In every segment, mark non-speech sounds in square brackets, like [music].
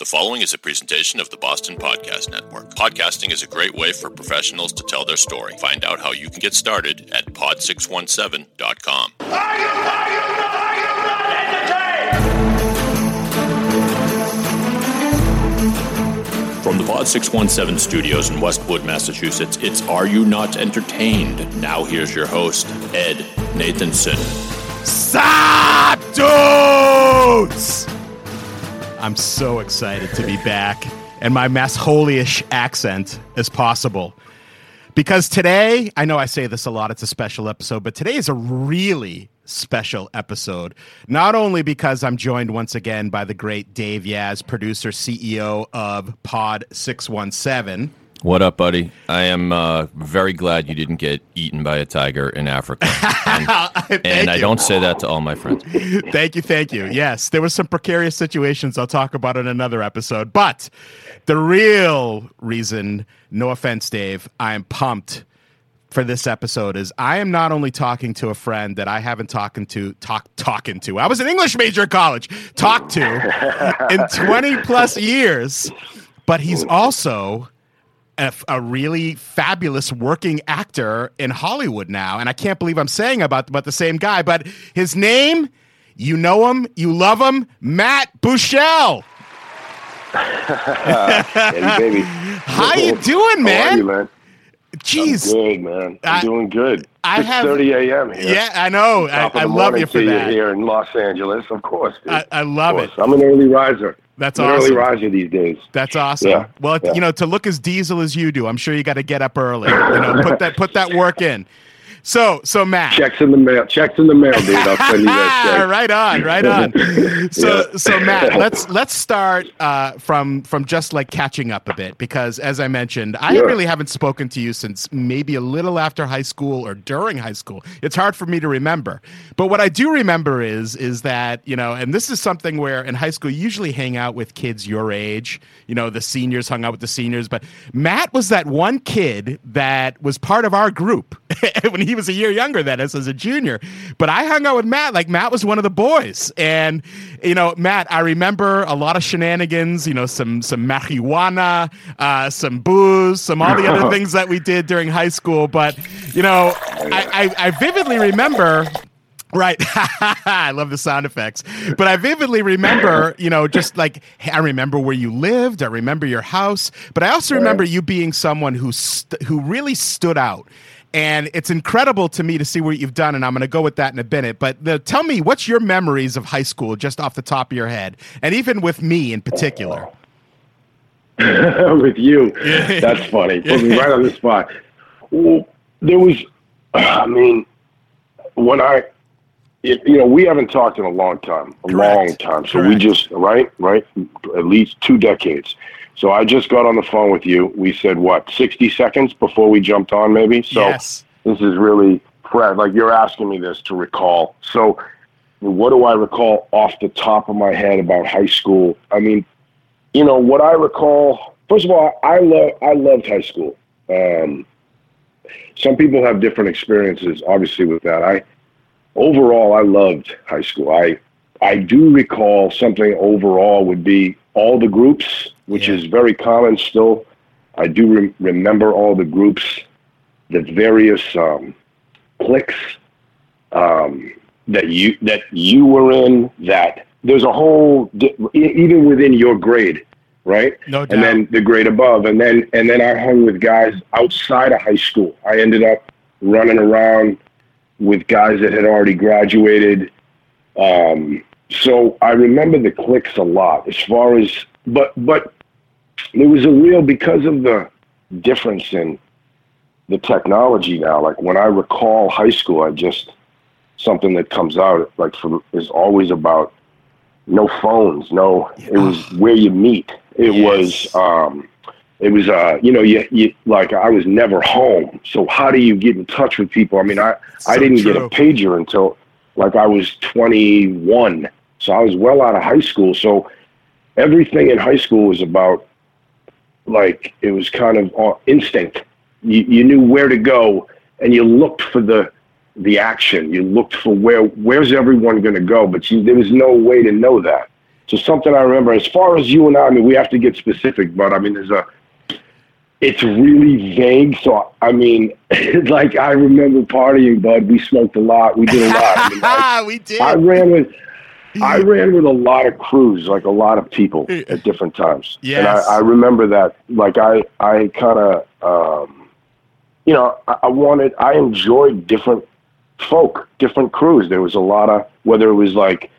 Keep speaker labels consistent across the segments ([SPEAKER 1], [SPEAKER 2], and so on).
[SPEAKER 1] The following is a presentation of the Boston Podcast Network. Podcasting is a great way for professionals to tell their story. Find out how you can get started at pod617.com.
[SPEAKER 2] Are you, are you, are you not entertained?
[SPEAKER 1] From the Pod 617 studios in Westwood, Massachusetts, it's Are You Not Entertained? Now here's your host, Ed Nathanson.
[SPEAKER 3] Sup, dudes? I'm so excited to be back and my Massholyish accent as possible. Because today, I know I say this a lot, it's a special episode, but today is a really special episode. Not only because I'm joined once again by the great Dave Yaz, producer, CEO of Pod 617.
[SPEAKER 1] What up, buddy? I am uh, very glad you didn't get eaten by a tiger in Africa. [laughs] And, and I don't say that to all my friends.
[SPEAKER 3] thank you, thank you. Yes, there was some precarious situations I'll talk about in another episode, but the real reason, no offense, Dave, I am pumped for this episode is I am not only talking to a friend that I haven't talking to talk talking to. I was an English major at college, talked to [laughs] in 20 plus years, but he's also a, a, really fabulous working actor in Hollywood now, and I can't believe I'm saying about about the same guy. But his name, you know him, you love him, Matt Bushell. [laughs]
[SPEAKER 4] hey, baby.
[SPEAKER 3] How you doing, man?
[SPEAKER 4] How are you, man?
[SPEAKER 3] Jeez,
[SPEAKER 4] I'm good, man. I'm
[SPEAKER 3] I-
[SPEAKER 4] doing good.
[SPEAKER 3] I have-
[SPEAKER 4] 30 a.m. here.
[SPEAKER 3] Yeah, I know. I,
[SPEAKER 4] Top of
[SPEAKER 3] I love you for that.
[SPEAKER 4] here in Los Angeles, of course.
[SPEAKER 3] I, I love it.
[SPEAKER 4] I'm an early riser.
[SPEAKER 3] That's
[SPEAKER 4] I'm
[SPEAKER 3] awesome.
[SPEAKER 4] early riser these days.
[SPEAKER 3] That's awesome.
[SPEAKER 4] Yeah,
[SPEAKER 3] Well,
[SPEAKER 4] yeah.
[SPEAKER 3] you know, to look as diesel as you do, I'm sure you got to get up early. You know, put that put that work in. So, so Matt.
[SPEAKER 4] Checks in the mail. Checks in the mail, dude. I'll send you that [laughs] check.
[SPEAKER 3] right on, right on. [laughs] So,
[SPEAKER 4] Yeah.
[SPEAKER 3] so Matt, [laughs] let's let's start uh, from from just like catching up a bit because, as I mentioned, I
[SPEAKER 4] Sure.
[SPEAKER 3] really haven't spoken to you since maybe a little after high school or during high school. It's hard for me to remember, but what I do remember is is that you know, and this is something where in high school you usually hang out with kids your age. You know, the seniors hung out with the seniors, but Matt was that one kid that was part of our group when he was a year younger than us as a junior. But I hung out with Matt like Matt was one of the boys, and you know, Matt, I remember a lot of shenanigans. You know, some some marijuana, uh, some booze, some all the other [laughs] things that we did during high school. But you know, I, I, I vividly remember Right. [laughs] I love the sound effects. But I vividly remember, you know, just like I remember where you lived, I remember your house, but I also remember you being someone who st- who really stood out. And it's incredible to me to see what you've done, and I'm going to go with that in a minute. But the, tell me, what's your memories of high school, just off the top of your head, and even with me in particular? [laughs]
[SPEAKER 4] with you. [laughs] That's funny. Put me right on the spot. Well, there was, [sighs] I mean, when I, it, you know, we haven't talked in a long time, a
[SPEAKER 3] Correct.
[SPEAKER 4] long time. So we just, right, right, at least two decades. So I just got on the phone with you. We said what, 60 seconds before we jumped on, maybe? So
[SPEAKER 3] yes.
[SPEAKER 4] this is really fresh. Like you're asking me this to recall. So, what do I recall off the top of my head about high school? I mean, you know what I recall. First of all, I love I loved high school. Um, some people have different experiences, obviously, with that. I overall I loved high school. I I do recall something overall would be all the groups, which
[SPEAKER 3] Yeah.
[SPEAKER 4] is very common still. I do re- remember all the groups, the various um, cliques um, that you that you were in. That there's a whole di- even within your grade, right?
[SPEAKER 3] No doubt.
[SPEAKER 4] and then the grade above, and then and then I hung with guys outside of high school. I ended up running around with guys that had already graduated. Um, so I remember the cliques a lot. As far as but but there was a real because of the difference in the technology now. Like when I recall high school, I just something that comes out like from is always about no phones, no. It was where you meet. It
[SPEAKER 3] Yes.
[SPEAKER 4] was um, it was uh, you know, you, you like I was never home. So how do you get in touch with people? I mean, I I didn't get a pager until like I was 21. So I was well out of high school. So everything in high school was about like it was kind of instinct. You, you knew where to go, and you looked for the the action. You looked for where where's everyone going to go, but you, there was no way to know that. So something I remember. As far as you and I, I mean, we have to get specific, but I mean, there's a. It's really vague. So I mean, [laughs] like I remember partying, bud. We smoked a lot. We did a lot. [laughs] I, mean, I,
[SPEAKER 3] we did.
[SPEAKER 4] I ran with. I ran with a lot of crews, like a lot of people at different times. And I, I remember that. Like I, I kind of, um, you know, I, I wanted, I enjoyed different folk, different crews. There was a lot of, whether it was like,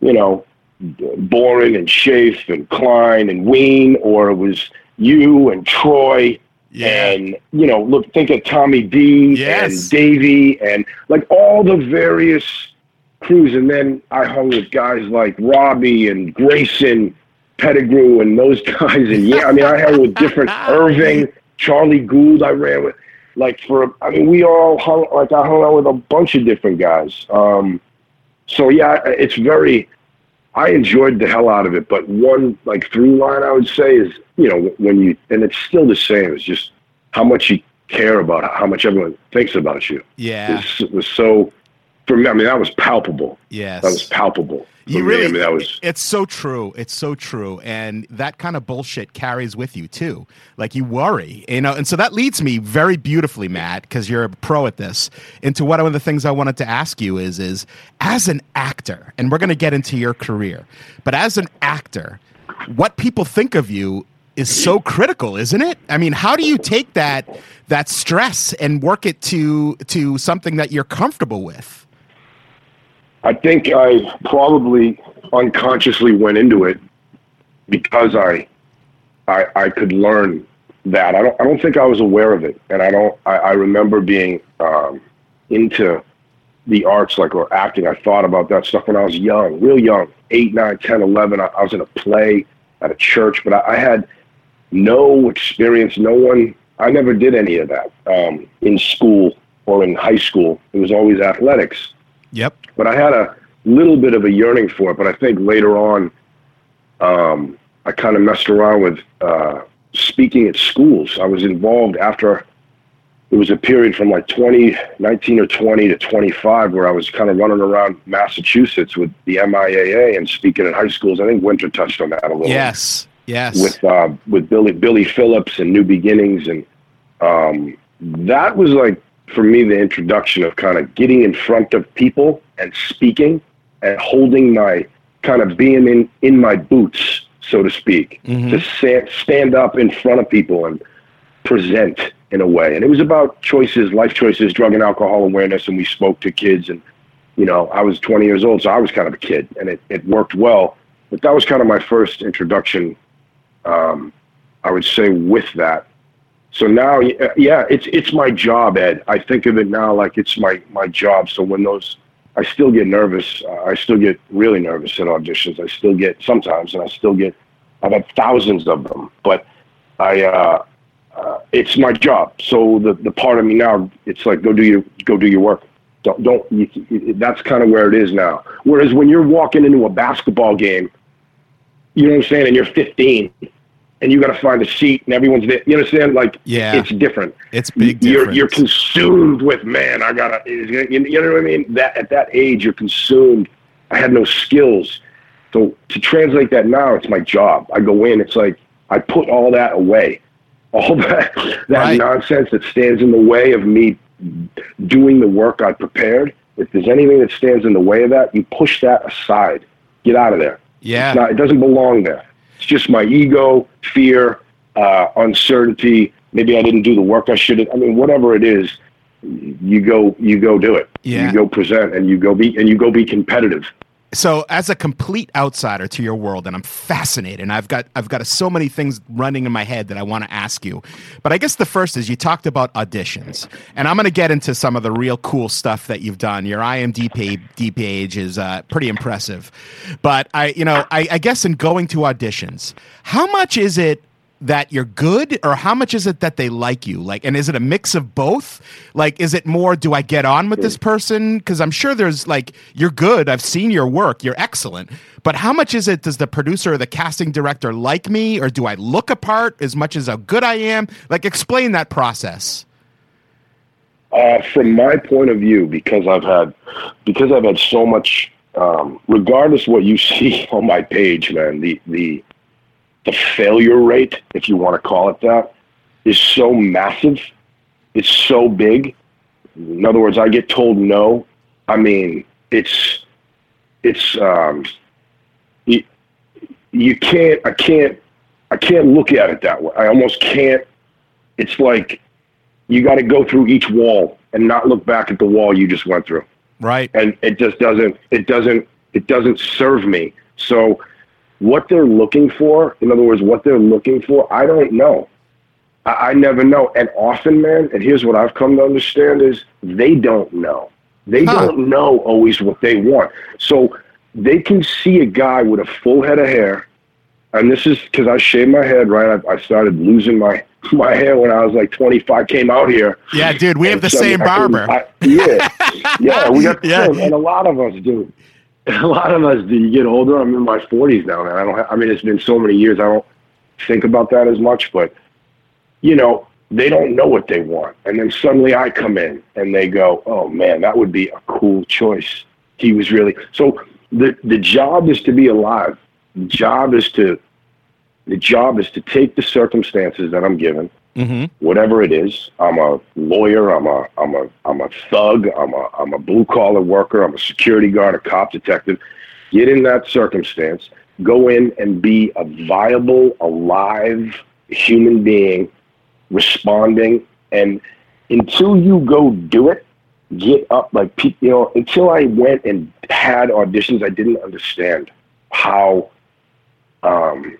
[SPEAKER 4] you know, Boring and Shafe and Klein and Ween, or it was you and Troy.
[SPEAKER 3] Yeah.
[SPEAKER 4] And you know, look, think of Tommy D
[SPEAKER 3] Yes.
[SPEAKER 4] and Davey and like all the various crews. And then I hung with guys like Robbie and Grayson, Pettigrew, and those [laughs] guys. And yeah, I mean, I hung with different [laughs] Irving, Charlie Gould. I ran with like for. I mean, we all hung like I hung out with a bunch of different guys. Um, so yeah, it's very. I enjoyed the hell out of it, but one like through line I would say is you know when you and it's still the same. It's just how much you care about how much everyone thinks about you.
[SPEAKER 3] yeah.
[SPEAKER 4] It was so for me. I mean, that was palpable.
[SPEAKER 3] Yes.
[SPEAKER 4] That was palpable.
[SPEAKER 3] You
[SPEAKER 4] me.
[SPEAKER 3] really,
[SPEAKER 4] I mean, that was
[SPEAKER 3] it's so true. It's so true. And that kind of bullshit carries with you too. Like you worry, you know. And so that leads me very beautifully, Matt, because you're a pro at this, into what one of the things I wanted to ask you is, is as an actor, and we're going to get into your career, but as an actor, what people think of you is so critical, isn't it? I mean, how do you take that that stress and work it to to something that you're comfortable with?
[SPEAKER 4] I think I probably unconsciously went into it because I, I, I could learn that. I don't, I don't think I was aware of it, and I don't. I, I remember being um, into the arts, like or acting. I thought about that stuff when I was young, real young, eight, nine, ten, eleven. I, I was in a play at a church, but I, I had no experience. No one. I never did any of that um, in school or in high school. It was always athletics
[SPEAKER 3] Yep.
[SPEAKER 4] but I had a little bit of a yearning for it. But I think later on, um, I kind of messed around with uh, speaking at schools. I was involved after it was a period from like 2019 or 20 to 25 where I was kind of running around Massachusetts with the MIAA and speaking at high schools. I think Winter touched on that a little.
[SPEAKER 3] Yes. Yes.
[SPEAKER 4] With uh, with Billy Billy Phillips and New Beginnings, and um, that was like for me the introduction of kind of getting in front of people and speaking and holding my kind of being in in my boots, so to speak, to sta- stand up in front of people and present in a way. And it was about choices, life choices, drug and alcohol awareness, and we spoke to kids. And you know, I was 20 years old, so I was kind of a kid, and it it worked well. But that was kind of my first introduction um, I would say with that. So now, yeah, it's it's my job, Ed. I think of it now like it's my my job. So when those, I still get nervous. Uh, I still get really nervous at auditions. I still get sometimes, and I still get. I've had thousands of them, but I. Uh, uh, it's my job. So the the part of me now, it's like go do your go do your work. Don't don't. You, you- that's kind of where it is now. Whereas when you're walking into a basketball game, you know what I'm saying, and you're 15, and you got to find a seat, and everyone's there. You understand? Like,
[SPEAKER 3] Yeah.
[SPEAKER 4] it's different.
[SPEAKER 3] It's big
[SPEAKER 4] You're
[SPEAKER 3] difference.
[SPEAKER 4] you're consumed with man. I gotta. You you know what I mean? That at that age, you're consumed. I had no skills, so to translate that now, it's my job. I go in. It's like I put all that away, all [laughs] that that
[SPEAKER 3] Right.
[SPEAKER 4] nonsense that stands in the way of me doing the work I prepared. If there's anything that stands in the way of that, you push that aside. Get out of there.
[SPEAKER 3] Yeah.
[SPEAKER 4] Not, it doesn't belong there. It's just my ego, fear, uh, uncertainty. Maybe I didn't do the work I should have. I mean, whatever it is, you go, you go do it.
[SPEAKER 3] Yeah.
[SPEAKER 4] You go present and you go be, and you go be competitive.
[SPEAKER 3] So as a complete outsider to your world and i'm fascinated and i've got i've got so many things running in my head that i want to ask you. But i guess the first is you talked about auditions and i'm going to get into some of the real cool stuff that you've done. Your imdb page is uh, pretty impressive. But i you know I, I guess in going to auditions how much is it that you're good or how much is it that they like you? Like and is it a mix of both? Like is it more do i get on with this person? Because i'm sure there's like you're good. I've seen your work. You're excellent. But how much is it does the producer or the casting director like me or do i look apart as much as how good i am? Like explain that process.
[SPEAKER 4] Uh, from my point of view, because I've had because I've had so much um, regardless what you [laughs] see on my page, man, the the the failure rate, if you want to call it that, is so massive. It's so big. In other words, I get told no. I mean, it's it's um, you, you can't. I can't. I can't look at it that way. I almost can't. It's like you got to go through each wall and not look back at the wall you just went through
[SPEAKER 3] Right.
[SPEAKER 4] and it just doesn't it doesn't it doesn't serve me so what they're looking for in other words what they're looking for i don't know I, I never know and often man and here's what i've come to understand is they don't know they
[SPEAKER 3] Huh.
[SPEAKER 4] don't know always what they want so they can see a guy with a full head of hair and this is because i shaved my head right I, I started losing my [laughs] my hair when i was like 25 came out here
[SPEAKER 3] Yeah, dude, we have the
[SPEAKER 4] so
[SPEAKER 3] same
[SPEAKER 4] I
[SPEAKER 3] barber.
[SPEAKER 4] I- yeah, [laughs] yeah, we got the
[SPEAKER 3] Yeah.
[SPEAKER 4] same, and a lot of us do. [laughs] A lot of us do. You get older. I'm in my 40s now, man. I don't. Have, I mean, it's been so many years. I don't think about that as much, but you know, they don't know what they want, and then suddenly I come in, and they go, "Oh man, that would be a cool choice." He was really so. the The job is to be alive. The job is to. The job is to take the circumstances that I'm given,
[SPEAKER 3] hmm
[SPEAKER 4] whatever it is. I'm a lawyer. I'm a I'm a I'm a thug. I'm a I'm a blue collar worker. I'm a security guard, a cop, detective. Get in that circumstance. Go in and be a viable, alive human being, responding. And until you go do it, get up like you know. Until I went and had auditions, I didn't understand how. Um,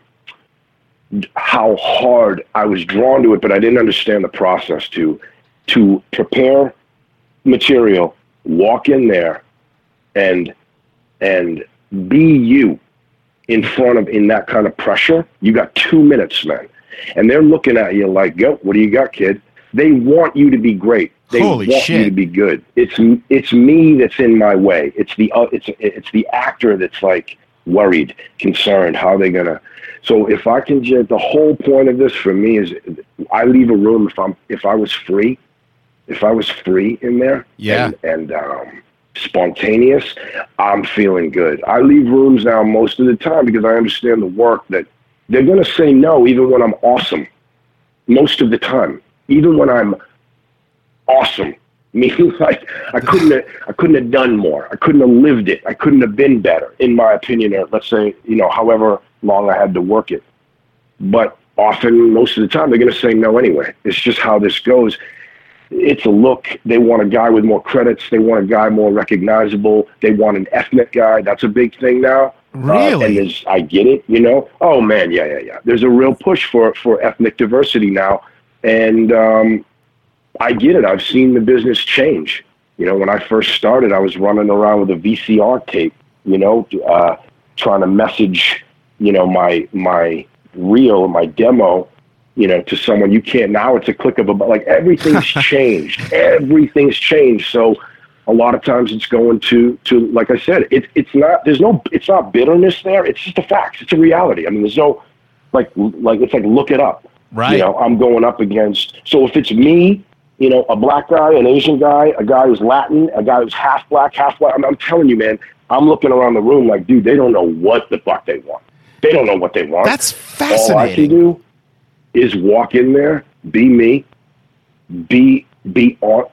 [SPEAKER 4] how hard I was drawn to it, but I didn't understand the process to to prepare material, walk in there, and and be you in front of in that kind of pressure. You got two minutes, man, and they're looking at you like, "Yo, what do you got, kid?" They want you to be great. They
[SPEAKER 3] Holy
[SPEAKER 4] want
[SPEAKER 3] shit.
[SPEAKER 4] you to be good. It's it's me that's in my way. It's the uh, it's it's the actor that's like worried, concerned. How are they gonna? So if I can just, the whole point of this for me is, I leave a room if I'm if I was free, if I was free in there,
[SPEAKER 3] Yeah.
[SPEAKER 4] and, and um, spontaneous, I'm feeling good. I leave rooms now most of the time because I understand the work that they're gonna say no even when I'm awesome. Most of the time, even when I'm awesome. [laughs] Meaning, like I couldn't, have, I couldn't have done more. I couldn't have lived it. I couldn't have been better, in my opinion. Or let's say, you know, however long I had to work it. But often, most of the time, they're going to say no anyway. It's just how this goes. It's a look. They want a guy with more credits. They want a guy more recognizable. They want an ethnic guy. That's a big thing now. Uh,
[SPEAKER 3] Really?
[SPEAKER 4] and there's, I get it. You know. Oh man, yeah, yeah, yeah. There's a real push for for ethnic diversity now, and um, I get it. I've seen the business change. You know, when I first started, I was running around with a VCR tape. You know, uh, trying to message, you know, my my reel, my demo, you know, to someone. You can't now. It's a click of a button. Like everything's [laughs] changed. Everything's changed. So a lot of times it's going to to like I said, it's it's not. There's no. It's not bitterness there. It's just a fact. It's a reality. I mean, there's no like like it's like look it up.
[SPEAKER 3] Right.
[SPEAKER 4] You know, I'm going up against. So if it's me, you know, a black guy, an Asian guy, a guy who's Latin, a guy who's half black, half white. I'm, I'm telling you, man. I'm looking around the room like, dude, they don't know what the fuck they want. They don't know what they want.
[SPEAKER 3] That's fascinating.
[SPEAKER 4] All I can do is walk in there, be me, be be on.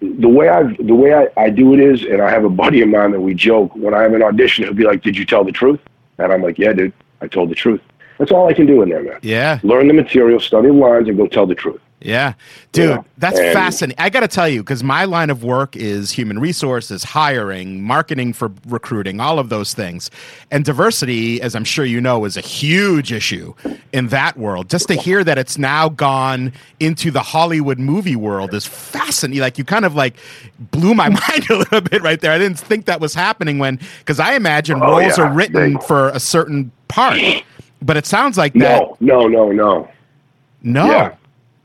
[SPEAKER 4] The way I the way I, I do it is, and I have a buddy of mine that we joke when I have an audition, he'll be like, "Did you tell the truth?" And I'm like, "Yeah, dude, I told the truth." That's all I can do in there, man.
[SPEAKER 3] Yeah.
[SPEAKER 4] Learn the material, study the lines, and go tell the truth.
[SPEAKER 3] Yeah. Dude,
[SPEAKER 4] Yeah.
[SPEAKER 3] that's
[SPEAKER 4] And-
[SPEAKER 3] fascinating. I got to tell you, because my line of work is human resources, hiring, marketing for recruiting, all of those things. And diversity, as I'm sure you know, is a huge issue in that world. Just to hear that it's now gone into the Hollywood movie world is fascinating. Like, you kind of like blew my [laughs] mind a little bit right there. I didn't think that was happening when, because I imagine
[SPEAKER 4] Oh,
[SPEAKER 3] roles
[SPEAKER 4] yeah.
[SPEAKER 3] are written
[SPEAKER 4] They-
[SPEAKER 3] for a certain part. But it sounds like that.
[SPEAKER 4] No, no, no, no.
[SPEAKER 3] No.
[SPEAKER 4] Yeah.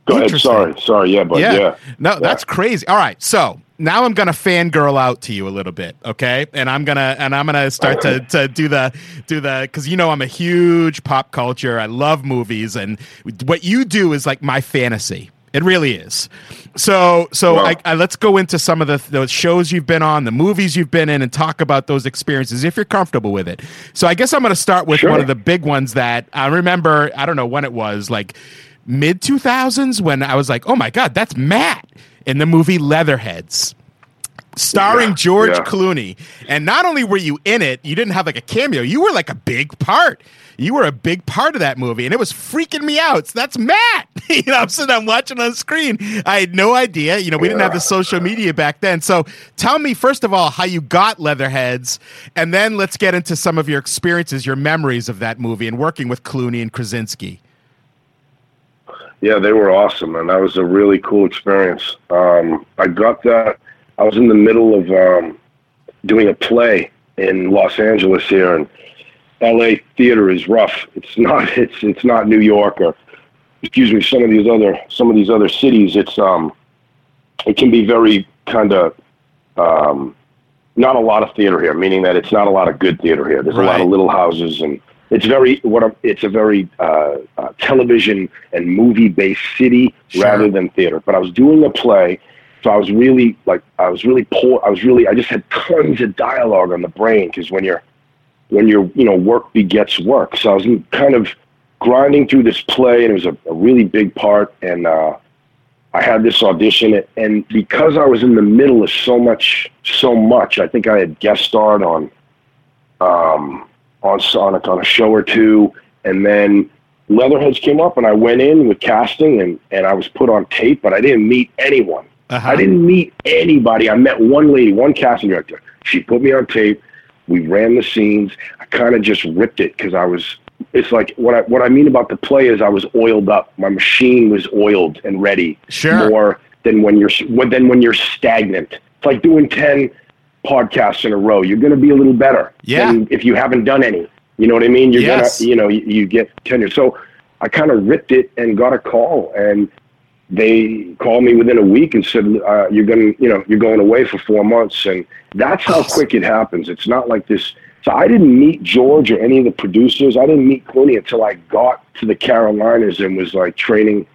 [SPEAKER 4] Go ahead. Sorry, sorry. Yeah, but yeah.
[SPEAKER 3] No,
[SPEAKER 4] Yeah.
[SPEAKER 3] that's crazy. All right. So now I'm gonna fangirl out to you a little bit, okay? And I'm gonna and I'm gonna start to to do the do the because you know I'm a huge pop culture. I love movies, and what you do is like my fantasy. It really is. So, so
[SPEAKER 4] Wow.
[SPEAKER 3] I, I, let's go into some of the those shows you've been on, the movies you've been in, and talk about those experiences if you're comfortable with it. So, I guess I'm going to start with
[SPEAKER 4] Sure.
[SPEAKER 3] one of the big ones that I remember. I don't know when it was, like mid 2000s, when I was like, "Oh my god, that's Matt!" in the movie Leatherheads starring
[SPEAKER 4] Yeah,
[SPEAKER 3] George
[SPEAKER 4] yeah.
[SPEAKER 3] Clooney. And not only were you in it, you didn't have like a cameo, you were like a big part. You were a big part of that movie, and it was freaking me out. So that's Matt. [laughs] you know, I'm sitting, I'm watching on screen. I had no idea. You know, we didn't have the social media back then. So tell me, first of all, how you got Leatherheads, and then let's get into some of your experiences, your memories of that movie and working with Clooney and Krasinski.
[SPEAKER 4] Yeah, they were awesome, and that was a really cool experience. Um, I got that. I was in the middle of um, doing a play in Los Angeles here, and L.A. theater is rough. It's [laughs] not. It's it's not New York or, excuse me, some of these other some of these other cities. It's um, it can be very kind of um, not a lot of theater here, meaning that it's not a lot of good theater here. There's a lot of little houses, and it's very what I'm, it's a very uh, uh, television and movie based city
[SPEAKER 3] Sure.
[SPEAKER 4] rather than theater. But I was doing a play, so I was really like I was really poor. I was really I just had tons of dialogue on the brain because when you're when you're you know work begets work. So I was kind of grinding through this play, and it was a, a really big part, and. uh I had this audition, and because I was in the middle of so much, so much, I think I had guest starred on, um, on on a, on a show or two, and then Leatherheads came up, and I went in with casting, and and I was put on tape, but I didn't meet anyone.
[SPEAKER 3] Uh-huh.
[SPEAKER 4] I didn't meet anybody. I met one lady, one casting director. She put me on tape. We ran the scenes. I kind of just ripped it because I was. It's like what I what I mean about the play is I was oiled up. My machine was oiled and ready.
[SPEAKER 3] Sure.
[SPEAKER 4] More than when you're when- than when you're stagnant. It's like doing ten podcasts in a row. You're going to be a little better.
[SPEAKER 3] Yeah.
[SPEAKER 4] Than if you haven't done any. You know what I mean? You're
[SPEAKER 3] Yes.
[SPEAKER 4] gonna you know you, you get tenure. So I kind of ripped it and got a call and they called me within a week and said uh, you're going to you know you're going away for four months and that's how quick it happens it's not like this so i didn't meet george or any of the producers i didn't meet clooney until i got to the carolinas and was like training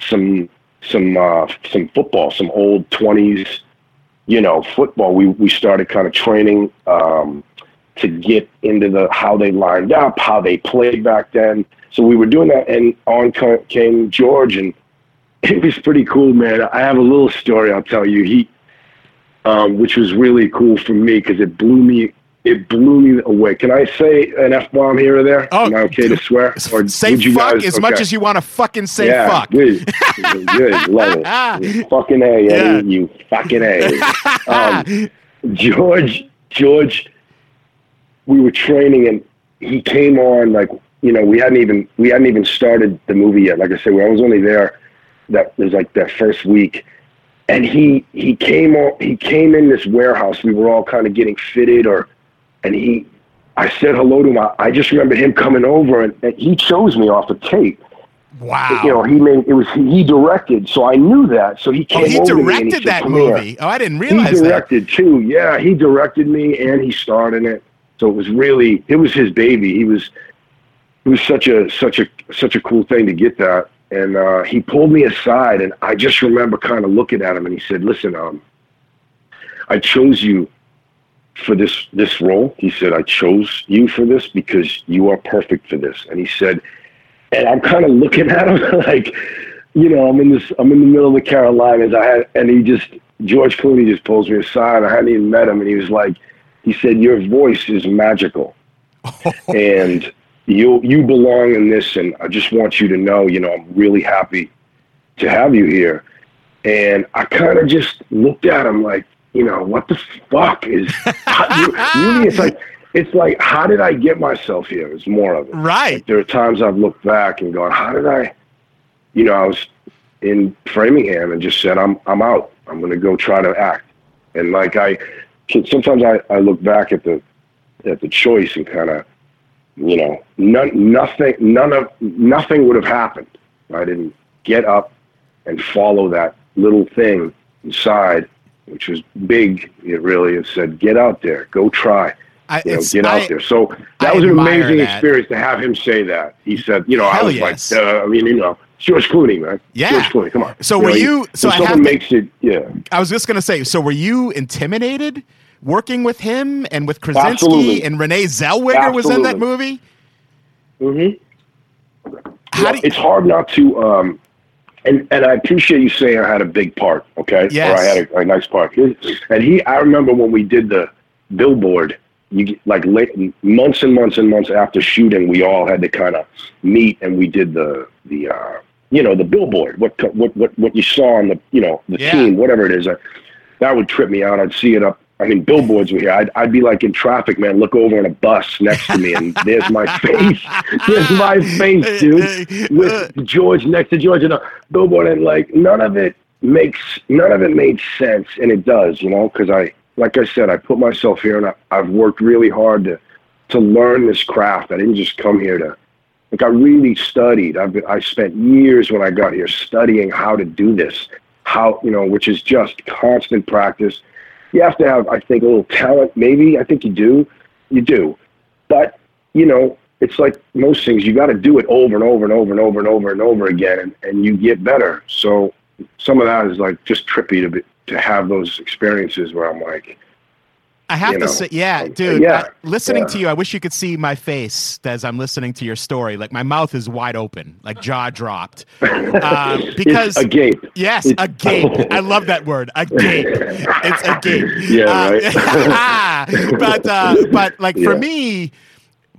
[SPEAKER 4] some some uh, some football some old 20s you know football we we started kind of training um, to get into the how they lined up how they played back then so we were doing that and on came george and [laughs] it was pretty cool, man. I have a little story I'll tell you. He, um, which was really cool for me because it blew me. It blew me away. Can I say an f bomb here or there?
[SPEAKER 3] Oh,
[SPEAKER 4] Am I okay to [laughs] swear?
[SPEAKER 3] say
[SPEAKER 4] would you
[SPEAKER 3] fuck
[SPEAKER 4] guys-
[SPEAKER 3] as much as you want to fucking say
[SPEAKER 4] yeah,
[SPEAKER 3] fuck.
[SPEAKER 4] Good, good, love it. fucking a,
[SPEAKER 3] Yeah.
[SPEAKER 4] Eddie, you fucking a. [laughs] Um, George, George, we were training and he came on like you know we hadn't even we hadn't even started the movie yet. Like I said, I was only there that was like that first week, and he he came on he came in this warehouse. We were all kind of getting fitted, or and he. I said hello to him. I, I just remember him coming over, and, and he chose me off the tape.
[SPEAKER 3] wow.
[SPEAKER 4] You know, he made it was he directed, so I knew that. So he came
[SPEAKER 3] oh, he
[SPEAKER 4] over to me and he
[SPEAKER 3] directed
[SPEAKER 4] said,
[SPEAKER 3] that
[SPEAKER 4] here."
[SPEAKER 3] movie. Oh, I didn't realize that.
[SPEAKER 4] He directed too. Yeah, he directed me and he starred in it. So it was really it was his baby. He was it was such a such a such a cool thing to get that. And uh, he pulled me aside, and I just remember kind of looking at him, and he said, "Listen, um, I chose you for this this role." He said, "I chose you for this because you are perfect for this." And he said, and I'm kind of looking at him [laughs] like, you know, I'm in this, I'm in the middle of the Carolinas. I had, and he just, George Clooney just pulls me aside. I hadn't even met him, and he was like, he said, "Your voice is magical, [laughs] and you you belong in this. And I just want you to know, you know, I'm really happy to have you here." And I kind of just looked at him like, you know, what the fuck is? [laughs] really, it's like, it's like, how did I get myself here? Is more of it.
[SPEAKER 3] Right.
[SPEAKER 4] Like, there are times I've looked back and gone, how did I, you know, I was in Framingham and just said, I'm, I'm out. I'm going to go try to act. And like I, sometimes I, I look back at the, at the choice and kind of, you know, none, nothing, none of, nothing would have happened. if I didn't get up and follow that little thing inside, which was big. It really, it said, get out there, go try.
[SPEAKER 3] I,
[SPEAKER 4] you know, get out
[SPEAKER 3] I-
[SPEAKER 4] there. So that
[SPEAKER 3] I
[SPEAKER 4] was an amazing
[SPEAKER 3] that.
[SPEAKER 4] experience to have him say that. He said, you know, I was
[SPEAKER 3] yes.
[SPEAKER 4] like, uh, I mean, you know, George Clooney, man.
[SPEAKER 3] Yeah.
[SPEAKER 4] George Clooney, come on.
[SPEAKER 3] So
[SPEAKER 4] know,
[SPEAKER 3] were
[SPEAKER 4] he-
[SPEAKER 3] you- so I have to-
[SPEAKER 4] makes it, yeah.
[SPEAKER 3] I was just gonna say. So were you intimidated working with him and with Krasinski
[SPEAKER 4] Absolutely.
[SPEAKER 3] and Renee Zellweger was in that
[SPEAKER 4] Absolutely.
[SPEAKER 3] movie?
[SPEAKER 4] hmm
[SPEAKER 3] How do you,
[SPEAKER 4] it's hard not to um and and I appreciate you saying I had a big part, okay?
[SPEAKER 3] Yes.
[SPEAKER 4] Or I had a, a nice part. And he I remember when we did the billboard, you like late, months and months and months after shooting, we all had to kind of meet and we did the the uh you know, the billboard, what what what what you saw on the, you know, the
[SPEAKER 3] Yeah.
[SPEAKER 4] team, whatever it is. I, that would trip me out. I'd see it up I mean, billboards were here. I'd, I'd be like in traffic, man. Look over in a bus next to me, and there's my [laughs] face. There's my face, dude, with uh, George next to George and a billboard, and like none of it makes none of it made sense, and it does, you know, because I, like I said, I put myself here, and I, I've worked really hard to to learn this craft. I didn't just come here to like I really studied. I've been, I spent years when I got here studying how to do this, how you know, which is just constant practice. You have to have, I think, a little talent. Maybe I think you do, you do, but you know, it's like most things. You got to do it over and over and over and over and over and over again, and, and you get better. So some of that is like just trippy to be, to have those experiences where I'm like,
[SPEAKER 3] I have to
[SPEAKER 4] know,
[SPEAKER 3] say, yeah, dude.
[SPEAKER 4] yeah,
[SPEAKER 3] uh, listening
[SPEAKER 4] yeah.
[SPEAKER 3] to you, I wish you could see my face as I'm listening to your story. Like my mouth is wide open, like jaw dropped, [laughs] uh, because
[SPEAKER 4] it's agape.
[SPEAKER 3] yes,
[SPEAKER 4] It's-
[SPEAKER 3] a gape. [laughs] I love that word, a gape. It's a gape. [laughs]
[SPEAKER 4] Yeah,
[SPEAKER 3] Uh, but uh, but like for me,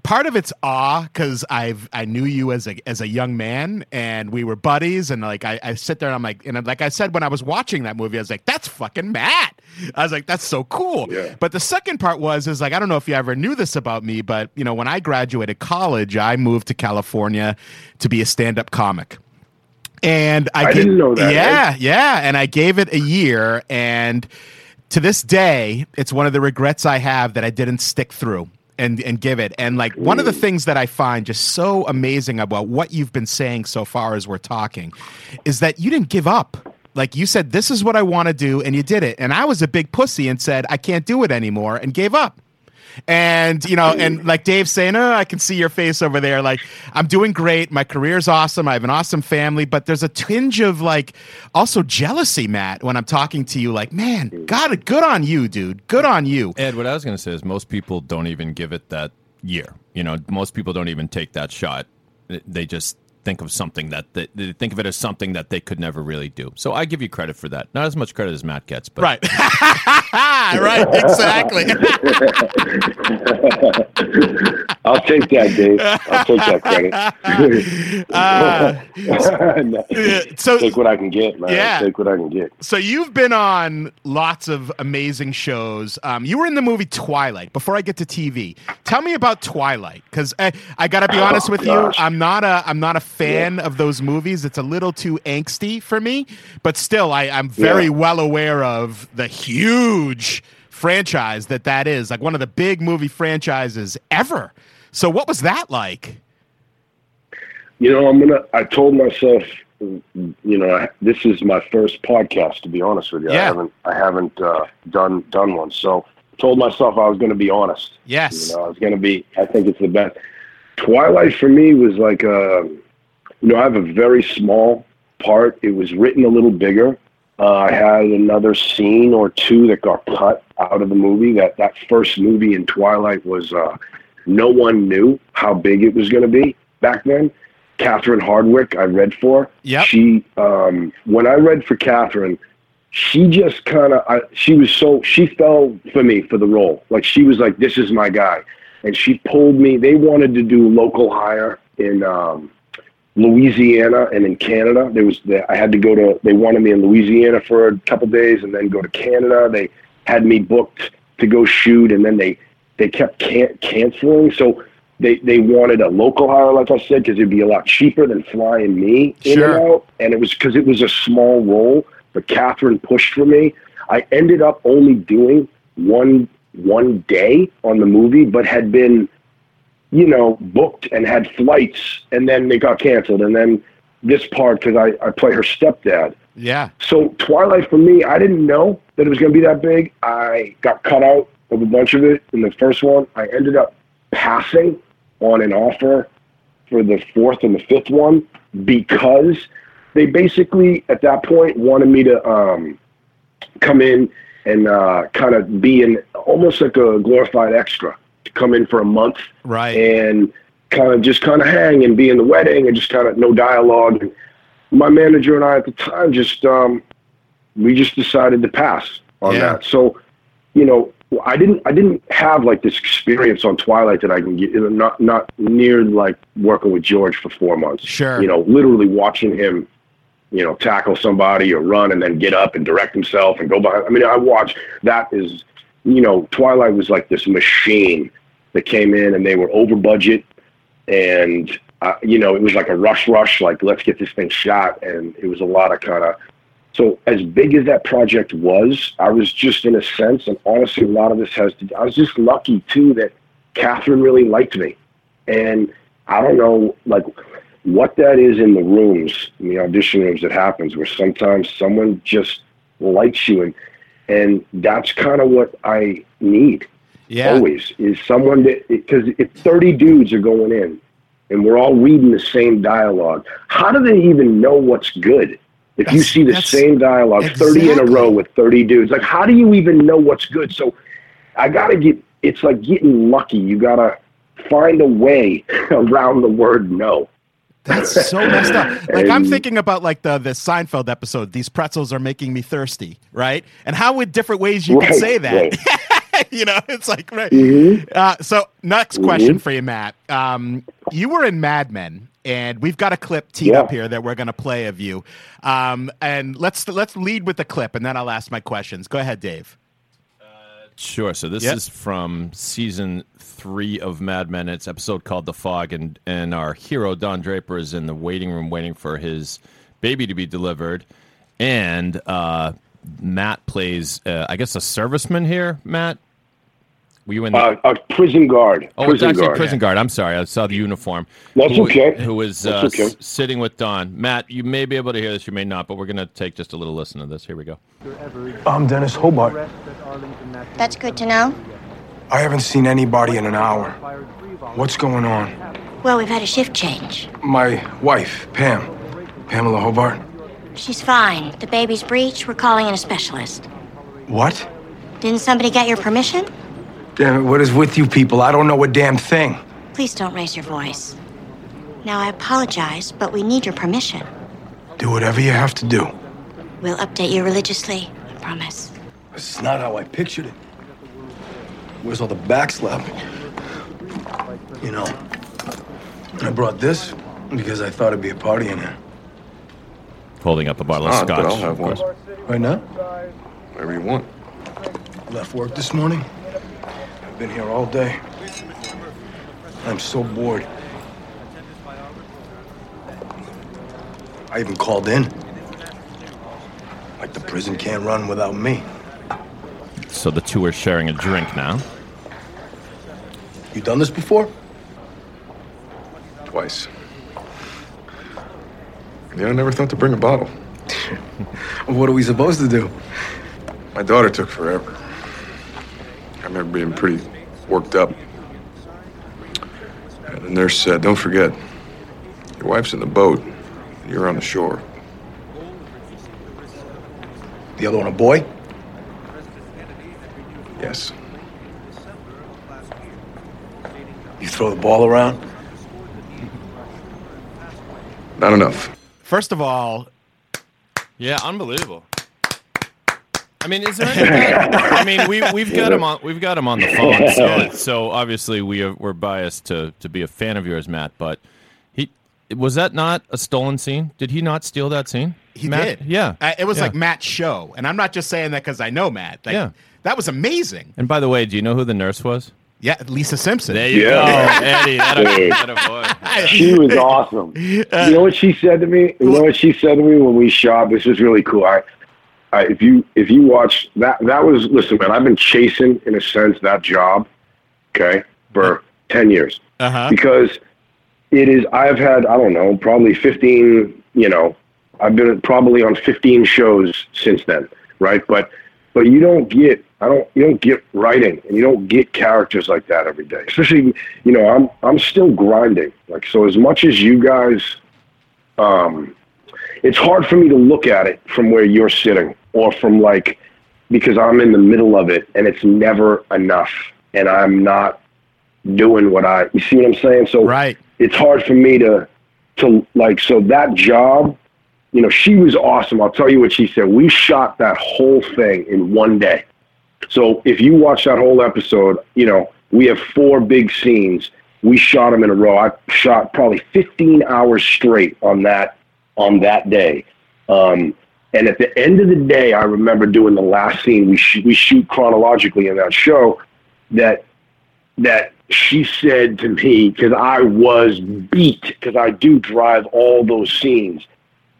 [SPEAKER 3] part of it's awe because I've I knew you as a as a young man and we were buddies and like I, I sit there and I'm like and like I said when I was watching that movie I was like that's fucking Matt [laughs] I was like that's so cool
[SPEAKER 4] Yeah.
[SPEAKER 3] but the second part was is like I don't know if you ever knew this about me but you know when I graduated college I moved to California to be a stand up comic and I,
[SPEAKER 4] I
[SPEAKER 3] gave-
[SPEAKER 4] didn't know that,
[SPEAKER 3] Yeah, yeah, and I gave it a year, and to this day, it's one of the regrets I have that I didn't stick through and and give it. And like one of the things that I find just so amazing about what you've been saying so far as we're talking is that you didn't give up. Like you said, this is what I want to do, and you did it. And I was a big pussy and said I can't do it anymore, and gave up. And you know, and [laughs] like Dave saying, "Oh, I can see your face over there." Like I'm doing great. My career's awesome. I have an awesome family, but there's a tinge of like also jealousy, Matt, when I'm talking to you. Like, man, mm. God, good on you, dude. Good on you.
[SPEAKER 5] Ed, what I was going to say is most people don't even give it that year. You know, most people don't even take that shot. They just think of something that they, they think of it as something that they could never really do. So I give you credit for that. Not as much credit as Matt gets, but
[SPEAKER 3] Right, [laughs] right, exactly. [laughs]
[SPEAKER 4] I'll take that, Dave. I'll take that credit. No. [laughs]
[SPEAKER 3] so
[SPEAKER 4] take what I can get, man.
[SPEAKER 3] Yeah.
[SPEAKER 4] Take what I can get.
[SPEAKER 3] So you've been on lots of amazing shows. Um, you were in the movie Twilight. Before I get to TV, tell me about Twilight, because I, I got to be honest with
[SPEAKER 4] gosh.
[SPEAKER 3] you, I'm not a I'm not a fan of those movies. It's a little too angsty for me, but still, I, I'm very
[SPEAKER 4] Yeah.
[SPEAKER 3] well aware of the huge franchise that that is, like one of the big movie franchises ever. So what was that like?
[SPEAKER 4] You know, I'm gonna. I told myself, you know, I, this is my first podcast. To be honest with you, I
[SPEAKER 3] Yeah.
[SPEAKER 4] haven't. I haven't uh, done done one. So, told myself I was going to be honest.
[SPEAKER 3] Yes.
[SPEAKER 4] You know, I was going to be. I think it's the best. Twilight for me was like a. You know, I have a very small part. It was written a little bigger. Uh, I had another scene or two that got cut out of the movie. That that first movie in Twilight was. Uh, no one knew how big it was going to be back then. Catherine Hardwicke, I read for.
[SPEAKER 3] Yeah.
[SPEAKER 4] She, um, when I read for Catherine, she just kind of, she was so, she fell for me for the role. Like she was like, this is my guy. And she pulled me, they wanted to do local hire in, um, Louisiana and in Canada. There was, I had to go to, they wanted me in Louisiana for a couple days and then go to Canada. They had me booked to go shoot and then they, they kept can- canceling. So they, they wanted a local hire, like I said, because it'd be a lot cheaper than flying me in
[SPEAKER 3] Sure.
[SPEAKER 4] and out. And it was because it was a small role, but Catherine pushed for me. I ended up only doing one one day on the movie, but had been, you know, booked and had flights, and then they got canceled. And then this part because I, I play her stepdad.
[SPEAKER 3] Yeah.
[SPEAKER 4] So Twilight for me, I didn't know that it was going to be that big. I got cut out of a bunch of it in the first one. I ended up passing on an offer for the fourth and the fifth one because they basically at that point wanted me to um, come in and uh, kind of be in almost like a glorified extra to come in for a month
[SPEAKER 3] Right.
[SPEAKER 4] and kind of just kind of hang and be in the wedding and just kind of no dialogue. And my manager and I at the time just um, we just decided to pass on
[SPEAKER 3] Yeah.
[SPEAKER 4] that. So, you know, I didn't I didn't have like this experience on Twilight that I can get. You know, not not near like working with George for four months.
[SPEAKER 3] Sure.
[SPEAKER 4] You know, literally watching him. You know, tackle somebody or run and then get up and direct himself and go behind. I mean, I watched that is, you know, Twilight was like this machine that came in and they were over budget. And uh, you know it was like a rush rush like let's get this thing shot. And it was a lot of kind of so as big as that project was i was just in a sense and honestly a lot of this has to i was just lucky too that catherine really liked me. And i don't know like what that is in the rooms in the audition rooms that happens where sometimes someone just likes you. And and that's kind of what i need
[SPEAKER 3] Yeah.
[SPEAKER 4] always is someone that because if 30 dudes are going in and we're all reading the same dialogue how do they even know what's good? If you see the same dialogue 30 in a row with 30 dudes like how do you even know what's good? So i gotta get it's like getting lucky. You gotta find a way [laughs] around the word no
[SPEAKER 3] That's so messed up. [laughs] Like I'm thinking about like the the Seinfeld episode. These pretzels are making me thirsty, right? And how would different ways you could
[SPEAKER 4] Right,
[SPEAKER 3] say that?
[SPEAKER 4] right. [laughs]
[SPEAKER 3] you know, it's like right.
[SPEAKER 4] Mhm.
[SPEAKER 3] Uh, so next question
[SPEAKER 4] Mhm.
[SPEAKER 3] for you, Matt. Um, you were in Mad Men, and we've got a clip teed
[SPEAKER 4] Yeah.
[SPEAKER 3] up here that we're going to play of you. Um, and let's let's lead with the clip, and then I'll ask my questions. Go ahead, Dave.
[SPEAKER 5] Sure. So this
[SPEAKER 3] Yep.
[SPEAKER 5] is from season three of Mad Men. It's episode called "The Fog," and and our hero Don Draper is in the waiting room waiting for his baby to be delivered, and uh, Matt plays, uh, I guess, a serviceman here. Matt, were you in? The,
[SPEAKER 4] uh, a prison guard
[SPEAKER 5] oh,
[SPEAKER 4] prison
[SPEAKER 5] it's actually
[SPEAKER 4] guard
[SPEAKER 5] prison guard. I'm sorry, I saw the uniform.
[SPEAKER 4] That's
[SPEAKER 5] who,
[SPEAKER 4] okay.
[SPEAKER 5] Who was uh,
[SPEAKER 4] okay.
[SPEAKER 5] s- sitting with Don? Matt, you may be able to hear this, you may not, but we're gonna take just a little listen to this. Here we go.
[SPEAKER 6] I'm Dennis Hobart.
[SPEAKER 7] That's good to know.
[SPEAKER 6] I haven't seen anybody in an hour. What's going on?
[SPEAKER 7] Well, we've had a shift change.
[SPEAKER 6] My wife, Pam. Pamela Hobart.
[SPEAKER 7] She's fine. The baby's breech. We're calling in a specialist.
[SPEAKER 6] What?
[SPEAKER 7] Didn't somebody get your permission?
[SPEAKER 6] Damn it, what is with you people? I don't know a damn thing.
[SPEAKER 7] Please don't raise your voice. Now, I apologize, but we need your permission.
[SPEAKER 6] Do whatever you have to do.
[SPEAKER 7] We'll update you religiously. I promise.
[SPEAKER 6] This is not how I pictured it. Where's all the backslapping? You know, I brought this because I thought it'd be a party in here.
[SPEAKER 5] Holding up a bottle of
[SPEAKER 8] Odd,
[SPEAKER 5] scotch.
[SPEAKER 8] but I'll have
[SPEAKER 5] of
[SPEAKER 8] one.
[SPEAKER 5] course.
[SPEAKER 6] Right now?
[SPEAKER 8] Whatever you want.
[SPEAKER 6] Left work this morning. I've been here all day. I'm so bored. I even called in. Like the prison can't run without me.
[SPEAKER 5] So the two are sharing a drink now.
[SPEAKER 6] You done this before?
[SPEAKER 8] Twice. Yeah, I never thought to bring a bottle. [laughs]
[SPEAKER 6] What are we supposed to do?
[SPEAKER 8] My daughter took forever. I remember being pretty worked up. And the nurse said, Don't forget, your wife's in the boat, and you're on the shore.
[SPEAKER 6] The other one a boy?
[SPEAKER 8] Yes.
[SPEAKER 6] You throw the ball around? [laughs]
[SPEAKER 8] Not enough.
[SPEAKER 3] First of all,
[SPEAKER 5] Yeah, unbelievable. I mean, is there any? [laughs] I mean, we we've got him on we've got him on the phone, so so obviously we are, we're biased to to be a fan of yours, Matt. But he was that not a stolen scene? Did he not steal that scene?
[SPEAKER 3] he
[SPEAKER 5] Matt?
[SPEAKER 3] did.
[SPEAKER 5] Yeah,
[SPEAKER 3] Uh, it was
[SPEAKER 5] Yeah.
[SPEAKER 3] like Matt's show, and I'm not just saying that because I know Matt. Like,
[SPEAKER 5] Yeah.
[SPEAKER 3] That was amazing.
[SPEAKER 5] And by the way, do you know who the nurse was?
[SPEAKER 3] Yeah, Lisa Simpson.
[SPEAKER 5] There you
[SPEAKER 4] Yeah.
[SPEAKER 5] go, Eddie. That a, that a boy. [laughs]
[SPEAKER 4] she was awesome. you know what she said to me? You know what she said to me when we shot? This is really cool. I, I, if you if you watch that, that was listen, man. I've been chasing, in a sense, that job, okay, for ten years
[SPEAKER 3] Uh-huh.
[SPEAKER 4] because it is. I've had I don't know, probably fifteen. You know, I've been probably on fifteen shows since then, right? But but you don't get I don't you don't get writing and you don't get characters like that every day. Especially you know I'm I'm still grinding. Like so as much as you guys, um, it's hard for me to look at it from where you're sitting or from like because I'm in the middle of it and it's never enough and I'm not doing what I you see what I'm saying? So
[SPEAKER 3] Right.
[SPEAKER 4] it's hard for me to to like so that job you know she was awesome i'll tell you what she said we shot that whole thing in one day so if you watch that whole episode you know we have four big scenes we shot them in a row i shot probably 15 hours straight on that on that day um, and at the end of the day i remember doing the last scene we, sh- we shoot chronologically in that show that that she said to me because I was beat because I do drive all those scenes.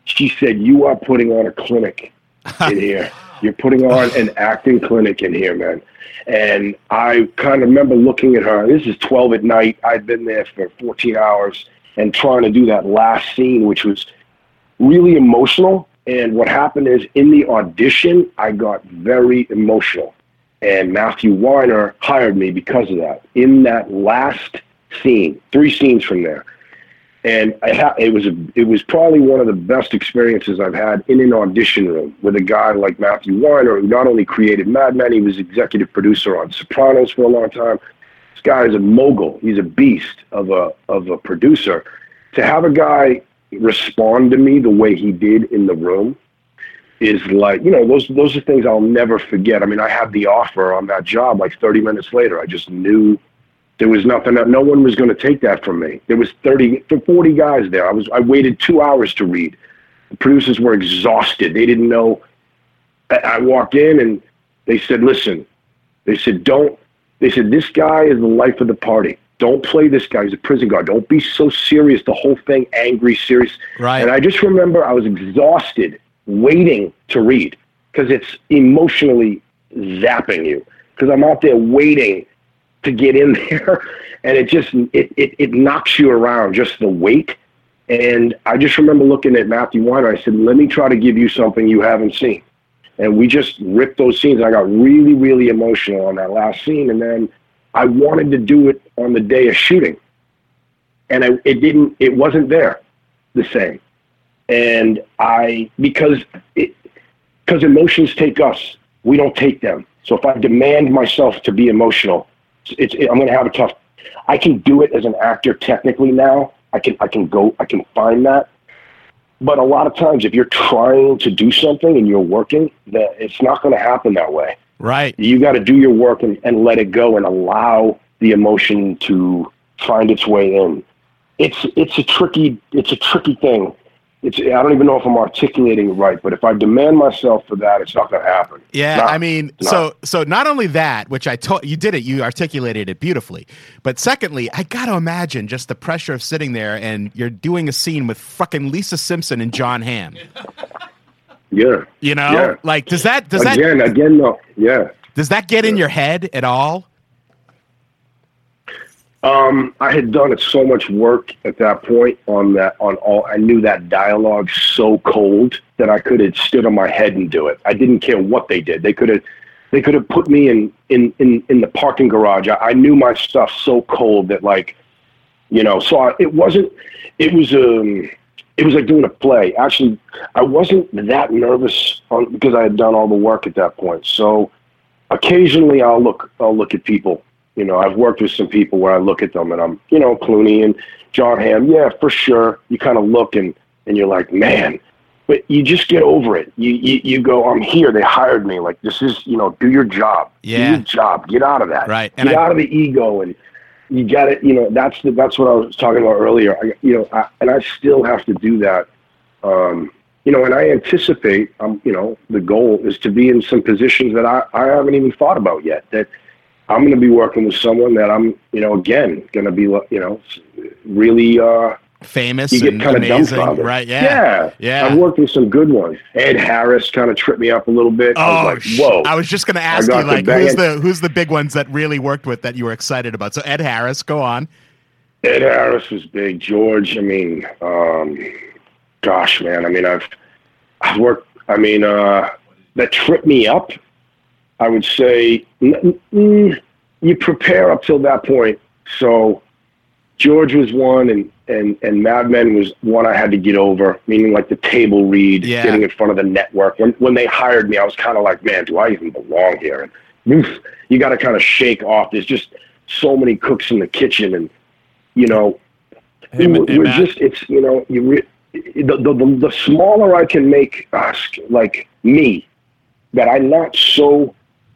[SPEAKER 4] She said, "You are putting on a clinic in here. [laughs] You're putting on an acting clinic in here, man." And I kind of remember looking at her. This is 12 at night. I'd been there for 14 hours and trying to do that last scene, which was really emotional. And what happened is in the audition, I got very emotional and Matthew Weiner hired me because of that. In that last scene, three scenes from there, and ha- it was a, it was probably one of the best experiences I've had in an audition room with a guy like Matthew Weiner, who not only created Mad Men, he was executive producer on Sopranos for a long time. This guy is a mogul. He's a beast of a of a producer. To have a guy respond to me the way he did in the room is like you know those those are things I'll never forget. I mean, I had the offer on that job like 30 minutes later. I just knew there was nothing no one was going to take that from me. There was 30 to 40 guys there. I was I waited 2 hours to read. The producers were exhausted. They didn't know I, I walked in and they said, "Listen." They said, "Don't." They said, "This guy is the life of the party. Don't play this guy. He's a prison guard. Don't be so serious. The whole thing, angry, serious."
[SPEAKER 3] Right.
[SPEAKER 4] And I just remember I was exhausted waiting to read because it's emotionally zapping you because I'm out there waiting to get in [laughs] there and it just it, it, it knocks you around just the weight. And I just remember looking at Matthew Weiner I said let me try to give you something you haven't seen. And we just ripped those scenes I got really really emotional on that last scene and then I wanted to do it on the day of shooting. And I, it didn't it wasn't there the same. And I because it because emotions take us, we don't take them. So if I demand myself to be emotional, it's, it, I'm going to have a tough. I can do it as an actor technically now. I can I can go I can find that. But a lot of times, if you're trying to do something and you're working, that it's not going to happen that way.
[SPEAKER 3] Right.
[SPEAKER 4] You got to do your work and, and let it go and allow the emotion to find its way in. It's it's a tricky it's a tricky thing it's I don't even know if I'm articulating it right, but if I demand myself for that, it's not going to happen.
[SPEAKER 3] Yeah,
[SPEAKER 4] Not-
[SPEAKER 3] I mean, so so not only that, which I told you did it, you articulated it beautifully. But secondly, I got to imagine just the pressure of sitting there and you're doing a scene with fucking Lisa Simpson and Jon Hamm. [laughs]
[SPEAKER 4] yeah,
[SPEAKER 3] You know,
[SPEAKER 4] Yeah.
[SPEAKER 3] like does that does that
[SPEAKER 4] again, again, no, yeah.
[SPEAKER 3] does that get in your head at all?
[SPEAKER 4] Um, I had done so much work at that point on that on all. I knew that dialogue so cold that I could have stood on my head and do it. I didn't care what they did. They could have, they could have put me in in in, in the parking garage. I, I knew my stuff so cold that like, you know. So I, it wasn't. It was um. It was like doing a play. Actually, I wasn't that nervous on, because I had done all the work at that point. So occasionally I'll look I'll look at people. You know, I've worked with some people where I look at them and I'm, you know, Clooney and Jon Hamm. Yeah, for sure. You kind of look and and you're like, man. But you just get over it. You, you you go, I'm here. They hired me. Like this is, you know, do your job.
[SPEAKER 3] Yeah.
[SPEAKER 4] Do your job. Get out of that.
[SPEAKER 3] Right. And
[SPEAKER 4] Get
[SPEAKER 3] I-
[SPEAKER 4] out of the ego and you got it. You know, that's the, that's what I was talking about earlier. I, you know, I, and I still have to do that. Um, you know, and I anticipate, um, you know, the goal is to be in some positions that I, I haven't even thought about yet. That I'm going to be working with someone that I'm, you know, again, going to be, you know, really, uh,
[SPEAKER 3] Famous
[SPEAKER 4] you get kind of dumbfounded.
[SPEAKER 3] right? Yeah.
[SPEAKER 4] yeah,
[SPEAKER 3] Yeah.
[SPEAKER 4] I've worked with some good ones. Ed Harris kind of tripped me up a little bit.
[SPEAKER 3] Oh,
[SPEAKER 4] I was like, whoa.
[SPEAKER 3] I was just going to ask you,
[SPEAKER 4] got the
[SPEAKER 3] like, who's the who's the big ones that really worked with that you were excited about? So Ed Harris, go on.
[SPEAKER 4] Ed Harris was big. George, I mean, um, gosh, man. I mean, I've I've worked. I mean, uh, that tripped me up. I would say mm, you prepare up till that point. So George was one, and and and Mad Men was one I had to get over. Meaning like the table read,
[SPEAKER 3] Yeah.
[SPEAKER 4] getting in front of the network. When when they hired me, I was kind of like, man, do I even belong here? And oof, you got to kind of shake off. There's just so many cooks in the kitchen, and you know,
[SPEAKER 5] Hey,
[SPEAKER 4] we're,
[SPEAKER 5] hey,
[SPEAKER 4] we're just it's you know you re- the, the the the smaller I can make us like me, that I'm not so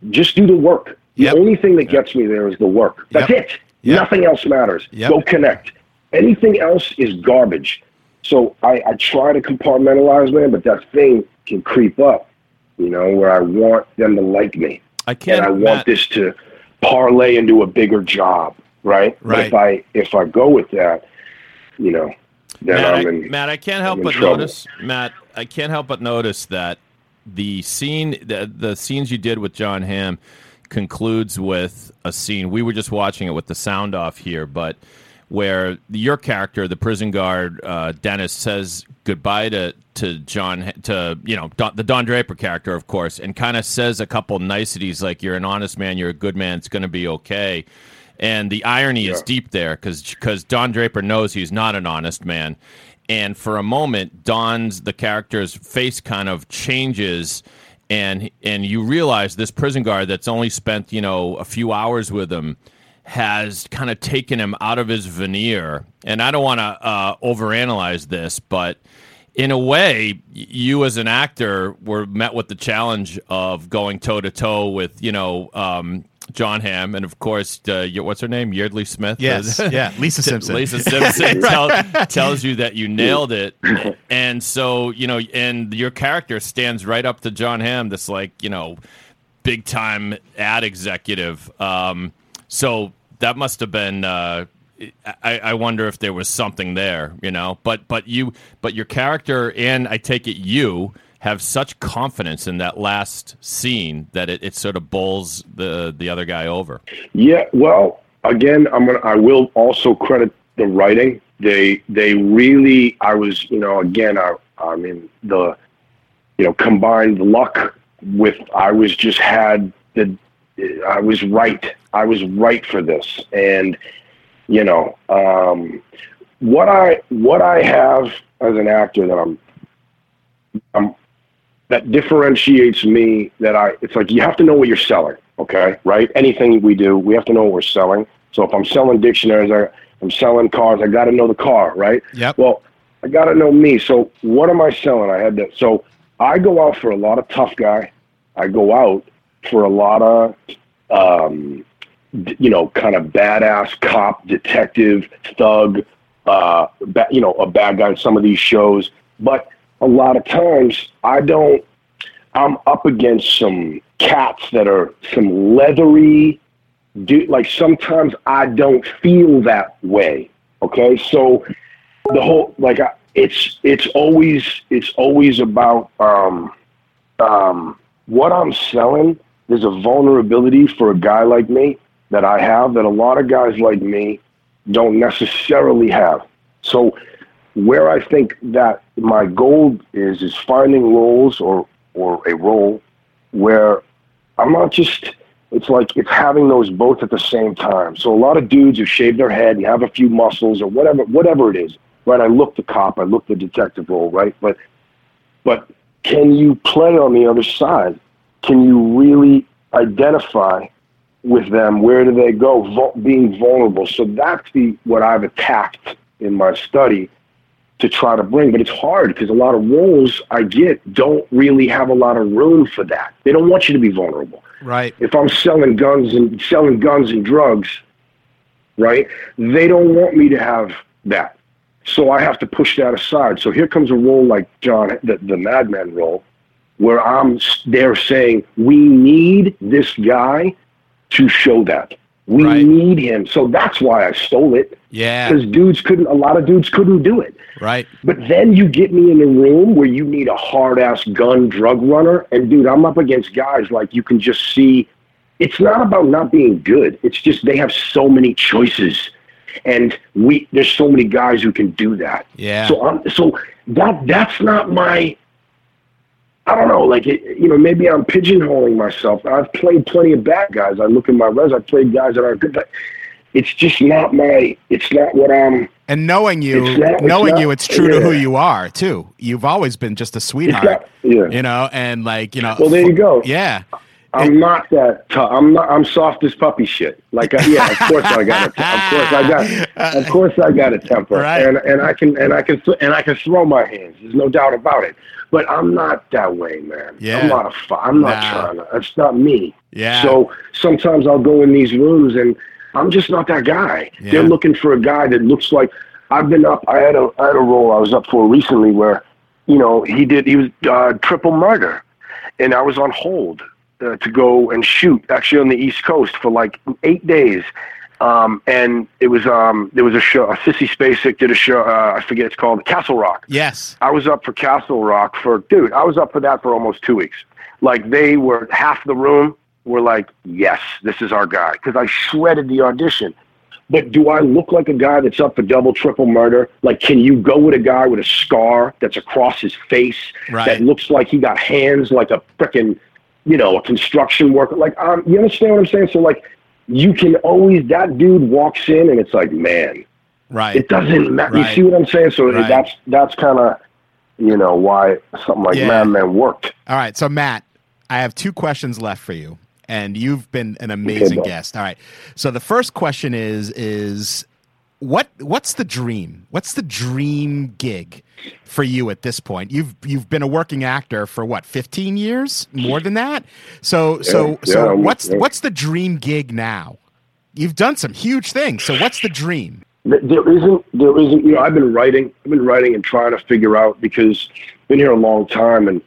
[SPEAKER 4] just do the work. The
[SPEAKER 3] Yep.
[SPEAKER 4] only thing that gets me there is the work. That's
[SPEAKER 3] Yep.
[SPEAKER 4] it.
[SPEAKER 3] Yep.
[SPEAKER 4] Nothing else matters. Go connect. Anything else is garbage. So I, I try to compartmentalize, man, but that thing can creep up, you know, where I want them to like me.
[SPEAKER 5] I can't.
[SPEAKER 4] and I want
[SPEAKER 5] Matt,
[SPEAKER 4] this to parlay into a bigger job, right? But
[SPEAKER 3] Right.
[SPEAKER 4] if I if I go with that, you know, then
[SPEAKER 5] Matt,
[SPEAKER 4] I'm
[SPEAKER 5] I,
[SPEAKER 4] in.
[SPEAKER 5] Matt, I can't help but
[SPEAKER 4] trouble.
[SPEAKER 5] notice, Matt, I can't help but notice that the scene, the, the scenes you did with Jon Hamm, concludes with a scene. We were just watching it with the sound off here, but where your character, the prison guard uh, Dennis, says goodbye to to Jon, to you know Don, the Don Draper character, of course, and kind of says a couple niceties like "You're an honest man, you're a good man, it's going to be okay." And the irony is deep there because because Don Draper knows he's not an honest man. And for a moment, Don's the character's face kind of changes, and and you realize this prison guard that's only spent you know a few hours with him has kind of taken him out of his veneer. And I don't want to uh, overanalyze this, but in a way, you as an actor were met with the challenge of going toe to toe with you know um, Jon Hamm, and of course, uh, what's her name, Yeardley Smith.
[SPEAKER 3] Yes, [laughs] yeah, Lisa Simpson.
[SPEAKER 5] Lisa [laughs] Simpson tell, tells you that you nailed it, and so you know, and your character stands right up to Jon Hamm, this like you know, big time ad executive. Um, so that must have been. Uh, I, I wonder if there was something there, you know. But but you but your character and I take it you have such confidence in that last scene that it, it sort of bowls the the other guy over.
[SPEAKER 4] Yeah, well, again, I'm gonna. I will also credit the writing. They they really. I was, you know, again, I I mean the, you know, combined luck with I was just had the. I was right. I was right for this, and you know, um, what I what I have as an actor that I'm, I'm that differentiates me that I it's like you have to know what you're selling, okay? Right? Anything we do, we have to know what we're selling. So if I'm selling dictionaries, I, I'm selling cars, I got to know the car, right?
[SPEAKER 3] Yep.
[SPEAKER 4] Well, I got to know me. So what am I selling? I had to so I go out for a lot of tough guy. I go out for a lot of um you know, kind of badass cop, detective, thug, uh, ba- you know, a bad guy in some of these shows. But a lot of times I don't, I'm up against some cats that are some leathery, dude. like sometimes I don't feel that way. Okay. So the whole, like, I, it's, it's always, it's always about, um, um, what I'm selling. There's a vulnerability for a guy like me that I have that a lot of guys like me don't necessarily have. So where I think that my goal is is finding roles or or a role where I'm not just it's like it's having those both at the same time. So a lot of dudes who shave their head and have a few muscles or whatever whatever it is, right? I look the cop, I look the detective role, right? But but can you play on the other side? Can you really identify with them? Where do they go? Vul- being vulnerable. So that's the what I've attacked in my study to try to bring. But it's hard because a lot of roles I get don't really have a lot of room for that. They don't want you to be vulnerable.
[SPEAKER 3] Right.
[SPEAKER 4] If I'm selling guns and selling guns and drugs, right? They don't want me to have that. So I have to push that aside. So here comes a role like John, the, the madman role, where I'm there saying, we need this guy to show that. We
[SPEAKER 3] Right.
[SPEAKER 4] need him. So that's why I stole it.
[SPEAKER 3] Yeah.
[SPEAKER 4] Because dudes couldn't, a lot of dudes couldn't do it.
[SPEAKER 3] Right.
[SPEAKER 4] But then you get me in a room where you need a hard ass gun drug runner. And dude, I'm up against guys like you can just see. It's not about not being good. It's just they have so many choices. And we there's so many guys who can do that.
[SPEAKER 3] Yeah.
[SPEAKER 4] So I'm so that that's not my I don't know, like it, you know, maybe I'm pigeonholing myself. I've played plenty of bad guys. I look at my res. I've played guys that are good, but it's just not my. It's not what I'm.
[SPEAKER 3] And knowing you,
[SPEAKER 4] It's not- it's
[SPEAKER 3] knowing
[SPEAKER 4] not-
[SPEAKER 3] you, it's true to who you are too. You've always been just a sweetheart,
[SPEAKER 4] not- yeah.
[SPEAKER 3] you know, and like you know.
[SPEAKER 4] Well, there you go.
[SPEAKER 3] Yeah,
[SPEAKER 4] I'm not that tough. I'm not. I'm soft as puppy shit. Like, I, yeah, of course I got. A, of course I got. [laughs] Of course I got a temper,
[SPEAKER 3] Right.
[SPEAKER 4] and and I can and I can th- and I can throw my hands. There's no doubt about it. But I'm not that way, man.
[SPEAKER 3] Yeah.
[SPEAKER 4] I'm not a. I'm not
[SPEAKER 3] Nah.
[SPEAKER 4] trying to. That's not me.
[SPEAKER 3] Yeah.
[SPEAKER 4] So sometimes I'll go in these rooms and I'm just not that guy.
[SPEAKER 3] Yeah.
[SPEAKER 4] They're looking for a guy that looks like. I've been up. I had a I had a role I was up for recently where, you know, he did. He was uh, triple murder, and I was on hold uh, to go and shoot actually on the East Coast for like eight days. Um, and it was um, there was a show. Uh, Sissy Spacek did a show. Uh, I forget it's called Castle Rock.
[SPEAKER 3] yes,
[SPEAKER 4] I was up for Castle Rock for dude. I was up for that for almost two weeks. Like they were half the room were like, yes, this is our guy because I shredded the audition. But do I look like a guy that's up for double, triple murder? Like, can you go with a guy with a scar that's across his face
[SPEAKER 3] Right.
[SPEAKER 4] that looks like he got hands like a frickin', you know, a construction worker? Like, um, you understand what I'm saying? So, like, you can always that dude walks in and it's like, man,
[SPEAKER 3] right.
[SPEAKER 4] it doesn't matter.
[SPEAKER 3] Right.
[SPEAKER 4] You see what I'm saying? So
[SPEAKER 3] Right.
[SPEAKER 4] that's that's kind of you know why something like
[SPEAKER 3] Yeah.
[SPEAKER 4] Mad Men worked.
[SPEAKER 3] All right, so Matt, I have two questions left for you, and you've been an amazing
[SPEAKER 4] Bob.
[SPEAKER 3] guest. All right, so the first question is is what what's the dream? What's the dream gig for you at this point? You've you've been a working actor for what, 15 years? More than that? So so
[SPEAKER 4] yeah,
[SPEAKER 3] so
[SPEAKER 4] almost,
[SPEAKER 3] what's
[SPEAKER 4] yeah.
[SPEAKER 3] what's the dream gig now? You've done some huge things. So what's the dream?
[SPEAKER 4] There isn't there isn't you know I've been writing I've been writing and trying to figure out because I've been here a long time and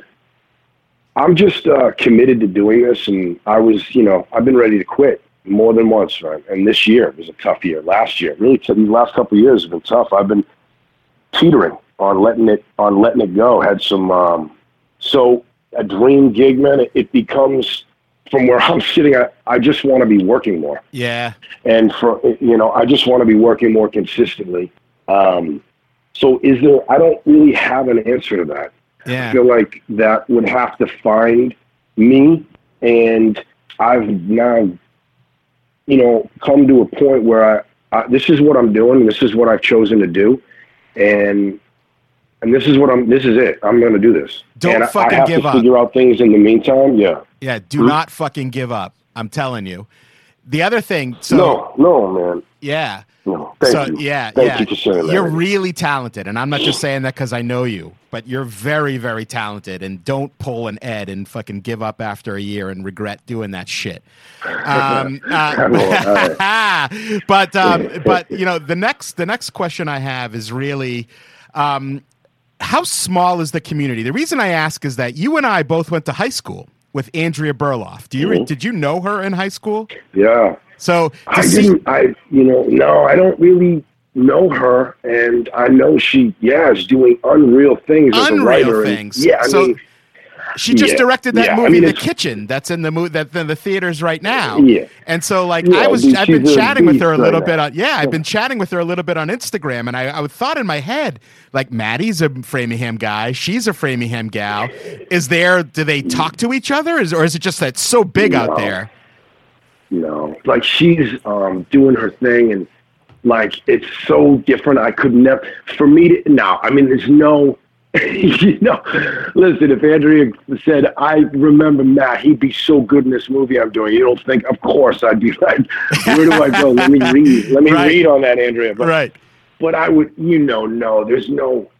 [SPEAKER 4] I'm just uh, committed to doing this and I was you know I've been ready to quit more than once right? And this year was a tough year. Last year really t- these last couple of years have been tough. I've been teetering on letting it on letting it go. Had some um, so a dream gig man it, it becomes from where [laughs] I'm sitting I, I just want to be working more.
[SPEAKER 3] Yeah.
[SPEAKER 4] and for you know i just want to be working more consistently. Um, so is there i don't really have an answer to that. I
[SPEAKER 3] Yeah.
[SPEAKER 4] feel like that would have to find me and i've now you know come to a point where i, I this is what i'm doing this is what i've chosen to do and and this is what i'm this is it i'm going to do this
[SPEAKER 3] Don't
[SPEAKER 4] and I-
[SPEAKER 3] fucking
[SPEAKER 4] I have
[SPEAKER 3] give
[SPEAKER 4] to
[SPEAKER 3] up.
[SPEAKER 4] figure out things in the meantime yeah
[SPEAKER 3] Yeah, do hmm? not fucking give up. I'm telling you. The other thing, so
[SPEAKER 4] no no man
[SPEAKER 3] yeah.
[SPEAKER 4] no thank
[SPEAKER 3] so
[SPEAKER 4] you
[SPEAKER 3] yeah,
[SPEAKER 4] thank
[SPEAKER 3] yeah.
[SPEAKER 4] you for saying that
[SPEAKER 3] You're really talented, and I'm not just saying that because I know you, but you're very, very talented. And don't pull an Ed and fucking give up after a year and regret doing that shit. [laughs] Um, uh, [laughs] but um, [laughs] but you know the next the next question I have is really. Um, how small is the community? The reason I ask is that you and I both went to high school with Andrea Berloff. Do you
[SPEAKER 4] Mm-hmm.
[SPEAKER 3] did you know her in high school?
[SPEAKER 4] yeah
[SPEAKER 3] So
[SPEAKER 4] I
[SPEAKER 3] see-
[SPEAKER 4] didn't. I you know no, I don't really know her, and I know she yeah is doing unreal things as a
[SPEAKER 3] Unreal
[SPEAKER 4] writer. and-
[SPEAKER 3] things.
[SPEAKER 4] yeah, I
[SPEAKER 3] So-
[SPEAKER 4] mean,
[SPEAKER 3] She just
[SPEAKER 4] Yeah,
[SPEAKER 3] directed that
[SPEAKER 4] yeah, I
[SPEAKER 3] movie,
[SPEAKER 4] mean,
[SPEAKER 3] The Kitchen, that's in the movie that in the theaters right now.
[SPEAKER 4] Yeah.
[SPEAKER 3] And so, like,
[SPEAKER 4] Yeah,
[SPEAKER 3] I was, I've been chatting with her a
[SPEAKER 4] right
[SPEAKER 3] little
[SPEAKER 4] now.
[SPEAKER 3] bit on, yeah, I've been chatting with her a little bit on Instagram, and I, I thought in my head, like, Maddie's a Framingham guy, she's a Framingham gal. Is there? Do they talk to each other, is, or is it just that it's so big out there?
[SPEAKER 4] You know, like she's um, doing her thing, and like it's so different. I could never. For me to now, I mean, there's no. [laughs] you know, listen. If Andrea said, "I remember Matt," he'd be so good in this movie I'm doing. You don't think? Of course, I'd be [laughs] like, "Where do I go? Let me read. Let me
[SPEAKER 3] Right.
[SPEAKER 4] read on that, Andrea." But
[SPEAKER 3] Right.
[SPEAKER 4] but I would, you know, no, there's no,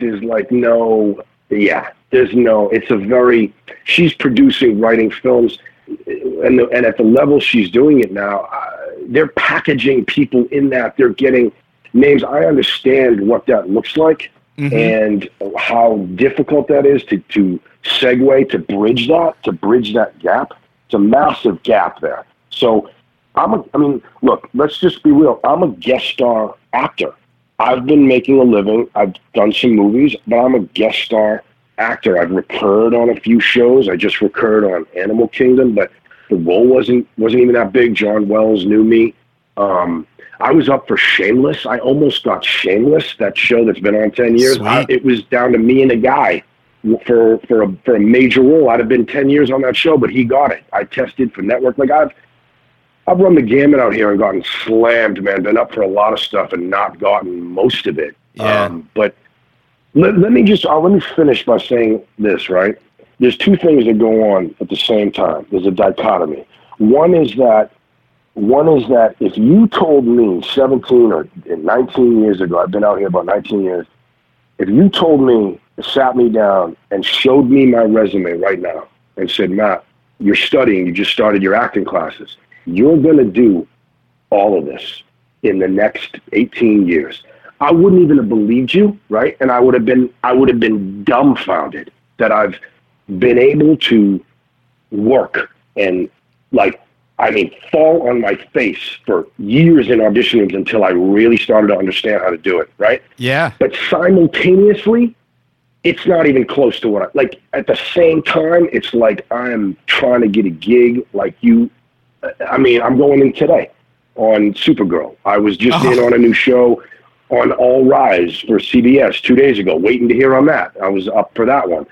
[SPEAKER 4] there's like no, yeah, there's no, it's a very, she's producing, writing films, and, the, and at the level she's doing it now, uh, they're packaging people in that, they're getting names. I understand what that looks like and how difficult that is to, to segue, to bridge that, to bridge that gap. It's a massive gap there. So I'm a, I mean, look, let's just be real. I'm a guest star actor. I've been making a living. I've done some movies, but I'm a guest star actor. I've recurred on a few shows. I just recurred on Animal Kingdom, but the role wasn't wasn't even that big. John Wells knew me. Um, I was up for Shameless. I almost got Shameless, that show that's been on ten years. I, it was down to me and a guy for for a for a major role. I'd have been ten years on that show, but he got it. I tested for network. Like I've I've run the gamut out here and gotten slammed, man. Been up for a lot of stuff and not gotten most of it.
[SPEAKER 3] Yeah.
[SPEAKER 4] Um, but let, let me just uh, let me finish by saying this. Right, there's two things that go on at the same time. There's a dichotomy. One is that one is that if you told me 17 or 19 years ago, I've been out here about 19 years. If you told me, sat me down and showed me my resume right now and said, Matt, you're studying, you just started your acting classes. You're going to do all of this in the next 18 years. I wouldn't even have believed you, right? And I would have been, I would have been dumbfounded that I've been able to work and like I mean, fall on my face for years in audition rooms until I really started to understand how to do it, right?
[SPEAKER 3] Yeah.
[SPEAKER 4] But simultaneously, it's not even close to what I like. At the same time, it's like I'm trying to get a gig like you. I mean, I'm going in today on Supergirl. I was just
[SPEAKER 3] Oh.
[SPEAKER 4] in on a new show on All Rise for CBS two days ago, waiting to hear on that. I was up for that one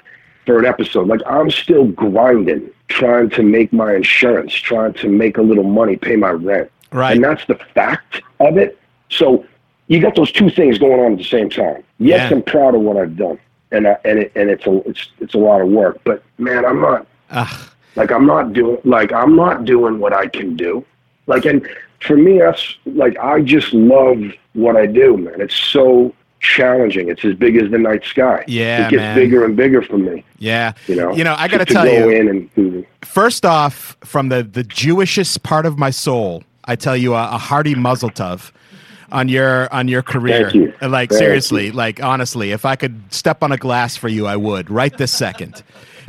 [SPEAKER 4] for an episode. Like I'm still grinding, trying to make my insurance, trying to make a little money, pay my rent.
[SPEAKER 3] Right.
[SPEAKER 4] And that's the fact of it. So you got those two things going on at the same time. Yes,
[SPEAKER 3] Yeah.
[SPEAKER 4] I'm proud of what I've done, and I, and it, and it's a it's it's a lot of work. But man, I'm not
[SPEAKER 3] Ugh.
[SPEAKER 4] like I'm not doing like I'm not doing what I can do. Like and for me, that's like I just love what I do, man. It's so challenging. It's as big as the night sky.
[SPEAKER 3] Yeah,
[SPEAKER 4] it gets
[SPEAKER 3] man.
[SPEAKER 4] bigger and bigger for me.
[SPEAKER 3] Yeah.
[SPEAKER 4] You know,
[SPEAKER 3] You know, I got to tell
[SPEAKER 4] go
[SPEAKER 3] you.
[SPEAKER 4] in and
[SPEAKER 3] First off, from the the Jewishest part of my soul, I tell you a, a hearty mazel tov on your on your career.
[SPEAKER 4] Thank you.
[SPEAKER 3] And, Like
[SPEAKER 4] Thank
[SPEAKER 3] seriously, like honestly, if I could step on a glass for you, I would right this second.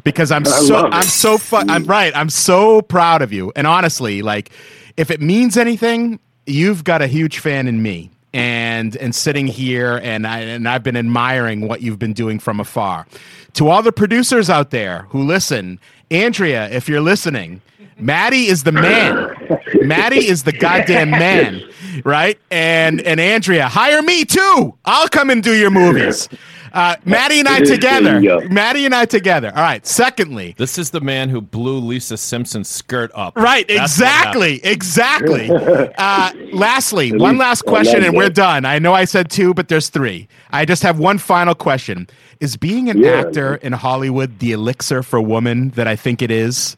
[SPEAKER 3] Because I'm
[SPEAKER 4] I
[SPEAKER 3] so. I'm so fu- I'm right. I'm so proud of you. And honestly, like if it means anything, you've got a huge fan in me. And and sitting here and I and I've been admiring what you've been doing from afar. To all the producers out there who listen, Andrea, if you're listening, Maddie is the man. Maddie is the goddamn man, right? And and Andrea, hire me too. I'll come and do your movies. Uh, Maddie and I together.
[SPEAKER 4] you.
[SPEAKER 3] Maddie and I together. All right. Secondly,
[SPEAKER 5] This is the man who blew Lisa Simpson's skirt up.
[SPEAKER 3] Right,
[SPEAKER 5] That's
[SPEAKER 3] exactly, exactly. [laughs] Uh, lastly, one last question, and we're done. I know I said two, but there's three. I just have one final question: Is being an
[SPEAKER 4] Yeah.
[SPEAKER 3] actor in Hollywood the elixir for woman that I think it is?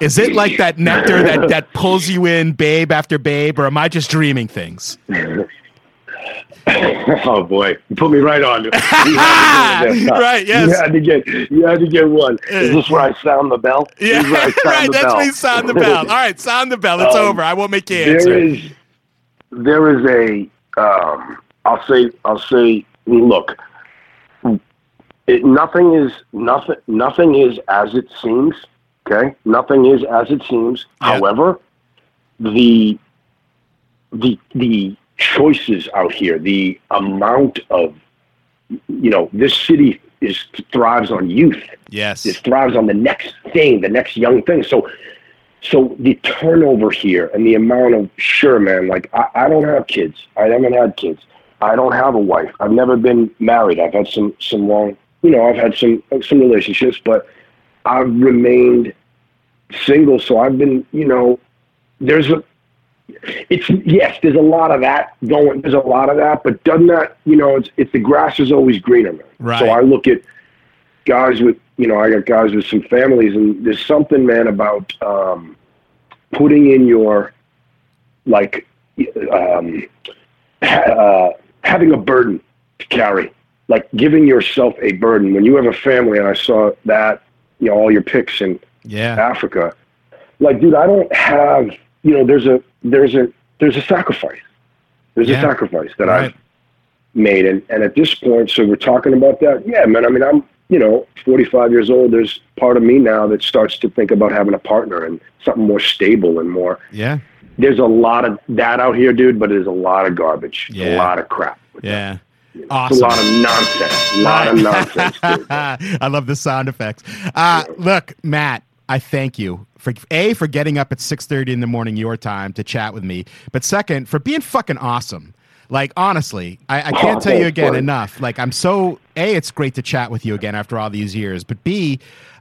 [SPEAKER 3] Is it like that nectar that that pulls you in, babe after babe, or am I just dreaming things? [laughs] [laughs]
[SPEAKER 4] Oh boy, you put me right on. [laughs] You had to do it.
[SPEAKER 3] Right, yes.
[SPEAKER 4] You had to get. You had to get one. Is this where I sound the bell?
[SPEAKER 3] Yeah,
[SPEAKER 4] is where I [laughs] sound
[SPEAKER 3] right.
[SPEAKER 4] the
[SPEAKER 3] That's
[SPEAKER 4] bell.
[SPEAKER 3] me. Sound the bell. All right, sound the bell. It's
[SPEAKER 4] Um,
[SPEAKER 3] over. I won't make you answer.
[SPEAKER 4] There is, there is a. Um, I'll say. I'll say. Look, it, nothing is nothing. Nothing is as it seems. Okay, nothing is as it seems.
[SPEAKER 3] Yeah.
[SPEAKER 4] However, the the the choices out here, the amount of you know, this city is thrives on youth.
[SPEAKER 3] yes.
[SPEAKER 4] It thrives on the next thing, the next young thing. So, so the turnover here and the amount of sure, man. Like I, I don't have kids. I haven't had kids. I don't have a wife. I've never been married. I've had some some long, you know, I've had some some relationships, but I've remained single. So I've been, you know, there's a. It's yes, there's a lot of that going. There's a lot of that, but doesn't that, you know, it's it's the grass is always greener, man.
[SPEAKER 3] Right.
[SPEAKER 4] So I look at guys with you know I got guys with some families and there's something man about um, putting in your like um, ha- uh, having a burden to carry like giving yourself a burden when you have a family and I saw that you know all your pics in
[SPEAKER 3] yeah.
[SPEAKER 4] Africa like dude I don't have you know there's a there's a there's a sacrifice there's
[SPEAKER 3] Yeah.
[SPEAKER 4] a sacrifice that
[SPEAKER 3] Right.
[SPEAKER 4] I've made. And, and at this point, so we're talking about that. Yeah, man. I mean, I'm, you know, 45 years old. There's part of me now that starts to think about having a partner and something more stable and more.
[SPEAKER 3] Yeah.
[SPEAKER 4] There's a lot of that out here, dude, but there's a lot of garbage,
[SPEAKER 3] Yeah.
[SPEAKER 4] a lot of crap.
[SPEAKER 3] Yeah.
[SPEAKER 4] It's
[SPEAKER 3] Awesome.
[SPEAKER 4] a lot of nonsense, a lot of [laughs] nonsense. Dude. [laughs]
[SPEAKER 3] I love the sound effects. Uh, look, Matt, I thank you for a for getting up at six thirty in the morning your time to chat with me, but second for being fucking awesome. Like honestly, I, I can't oh, tell you again enough. Like I'm so a. It's great to chat with you again after all these years. But b.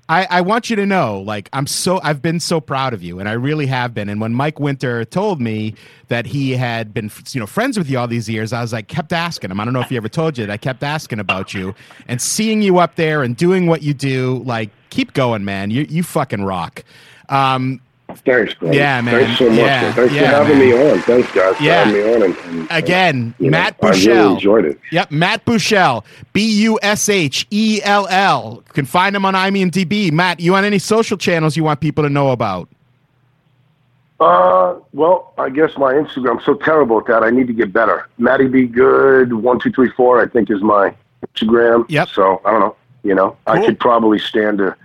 [SPEAKER 3] I, I want you to know, like, I'm so, I've been so proud of you, and I really have been. And when Mike Winter told me that he had been, you know, friends with you all these years, I was like, kept asking him. I don't know if he ever told you that I kept asking about you and seeing you up there and doing what you do. Like, keep going, man. You, you fucking rock. Um,
[SPEAKER 4] Thanks, bro.
[SPEAKER 3] Yeah, man.
[SPEAKER 4] Thanks so much.
[SPEAKER 3] Yeah.
[SPEAKER 4] Thanks
[SPEAKER 3] yeah,
[SPEAKER 4] for having
[SPEAKER 3] man.
[SPEAKER 4] me on. Thanks, guys, for
[SPEAKER 3] Yeah.
[SPEAKER 4] having me on. And, and,
[SPEAKER 3] again,
[SPEAKER 4] you know,
[SPEAKER 3] Matt
[SPEAKER 4] I really
[SPEAKER 3] Bushell.
[SPEAKER 4] enjoyed it.
[SPEAKER 3] Yep, Matt Bushell, B U S H E L L. You can find him on IMDb. Matt, you on any social channels you want people to know about?
[SPEAKER 4] Uh, well, I guess my Instagram. I'm so terrible at that. I need to get better. Matty Be Good one two three four. I think is my Instagram.
[SPEAKER 3] Yep.
[SPEAKER 4] So I don't know. You know, I could probably stand to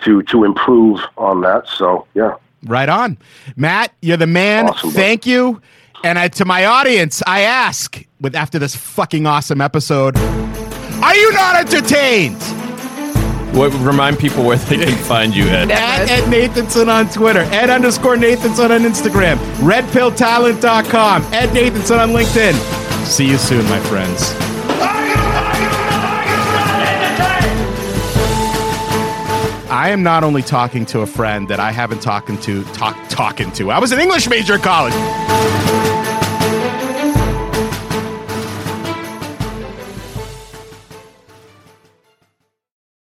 [SPEAKER 4] to to improve on that. So yeah.
[SPEAKER 3] Right on. Matt, you're the man.
[SPEAKER 4] Awesome, bud.
[SPEAKER 3] Thank you. And I, to my audience, I ask, with after this fucking awesome episode, are you not entertained?
[SPEAKER 5] What, remind people where they can find you, Ed.
[SPEAKER 3] At Ed Nathanson on Twitter, Ed underscore Nathanson on Instagram, redpilltalent.com, Ed Nathanson on LinkedIn. See you soon, my friends. I am not only talking to a friend that I haven't talking to talk talking to. I was an English major in college.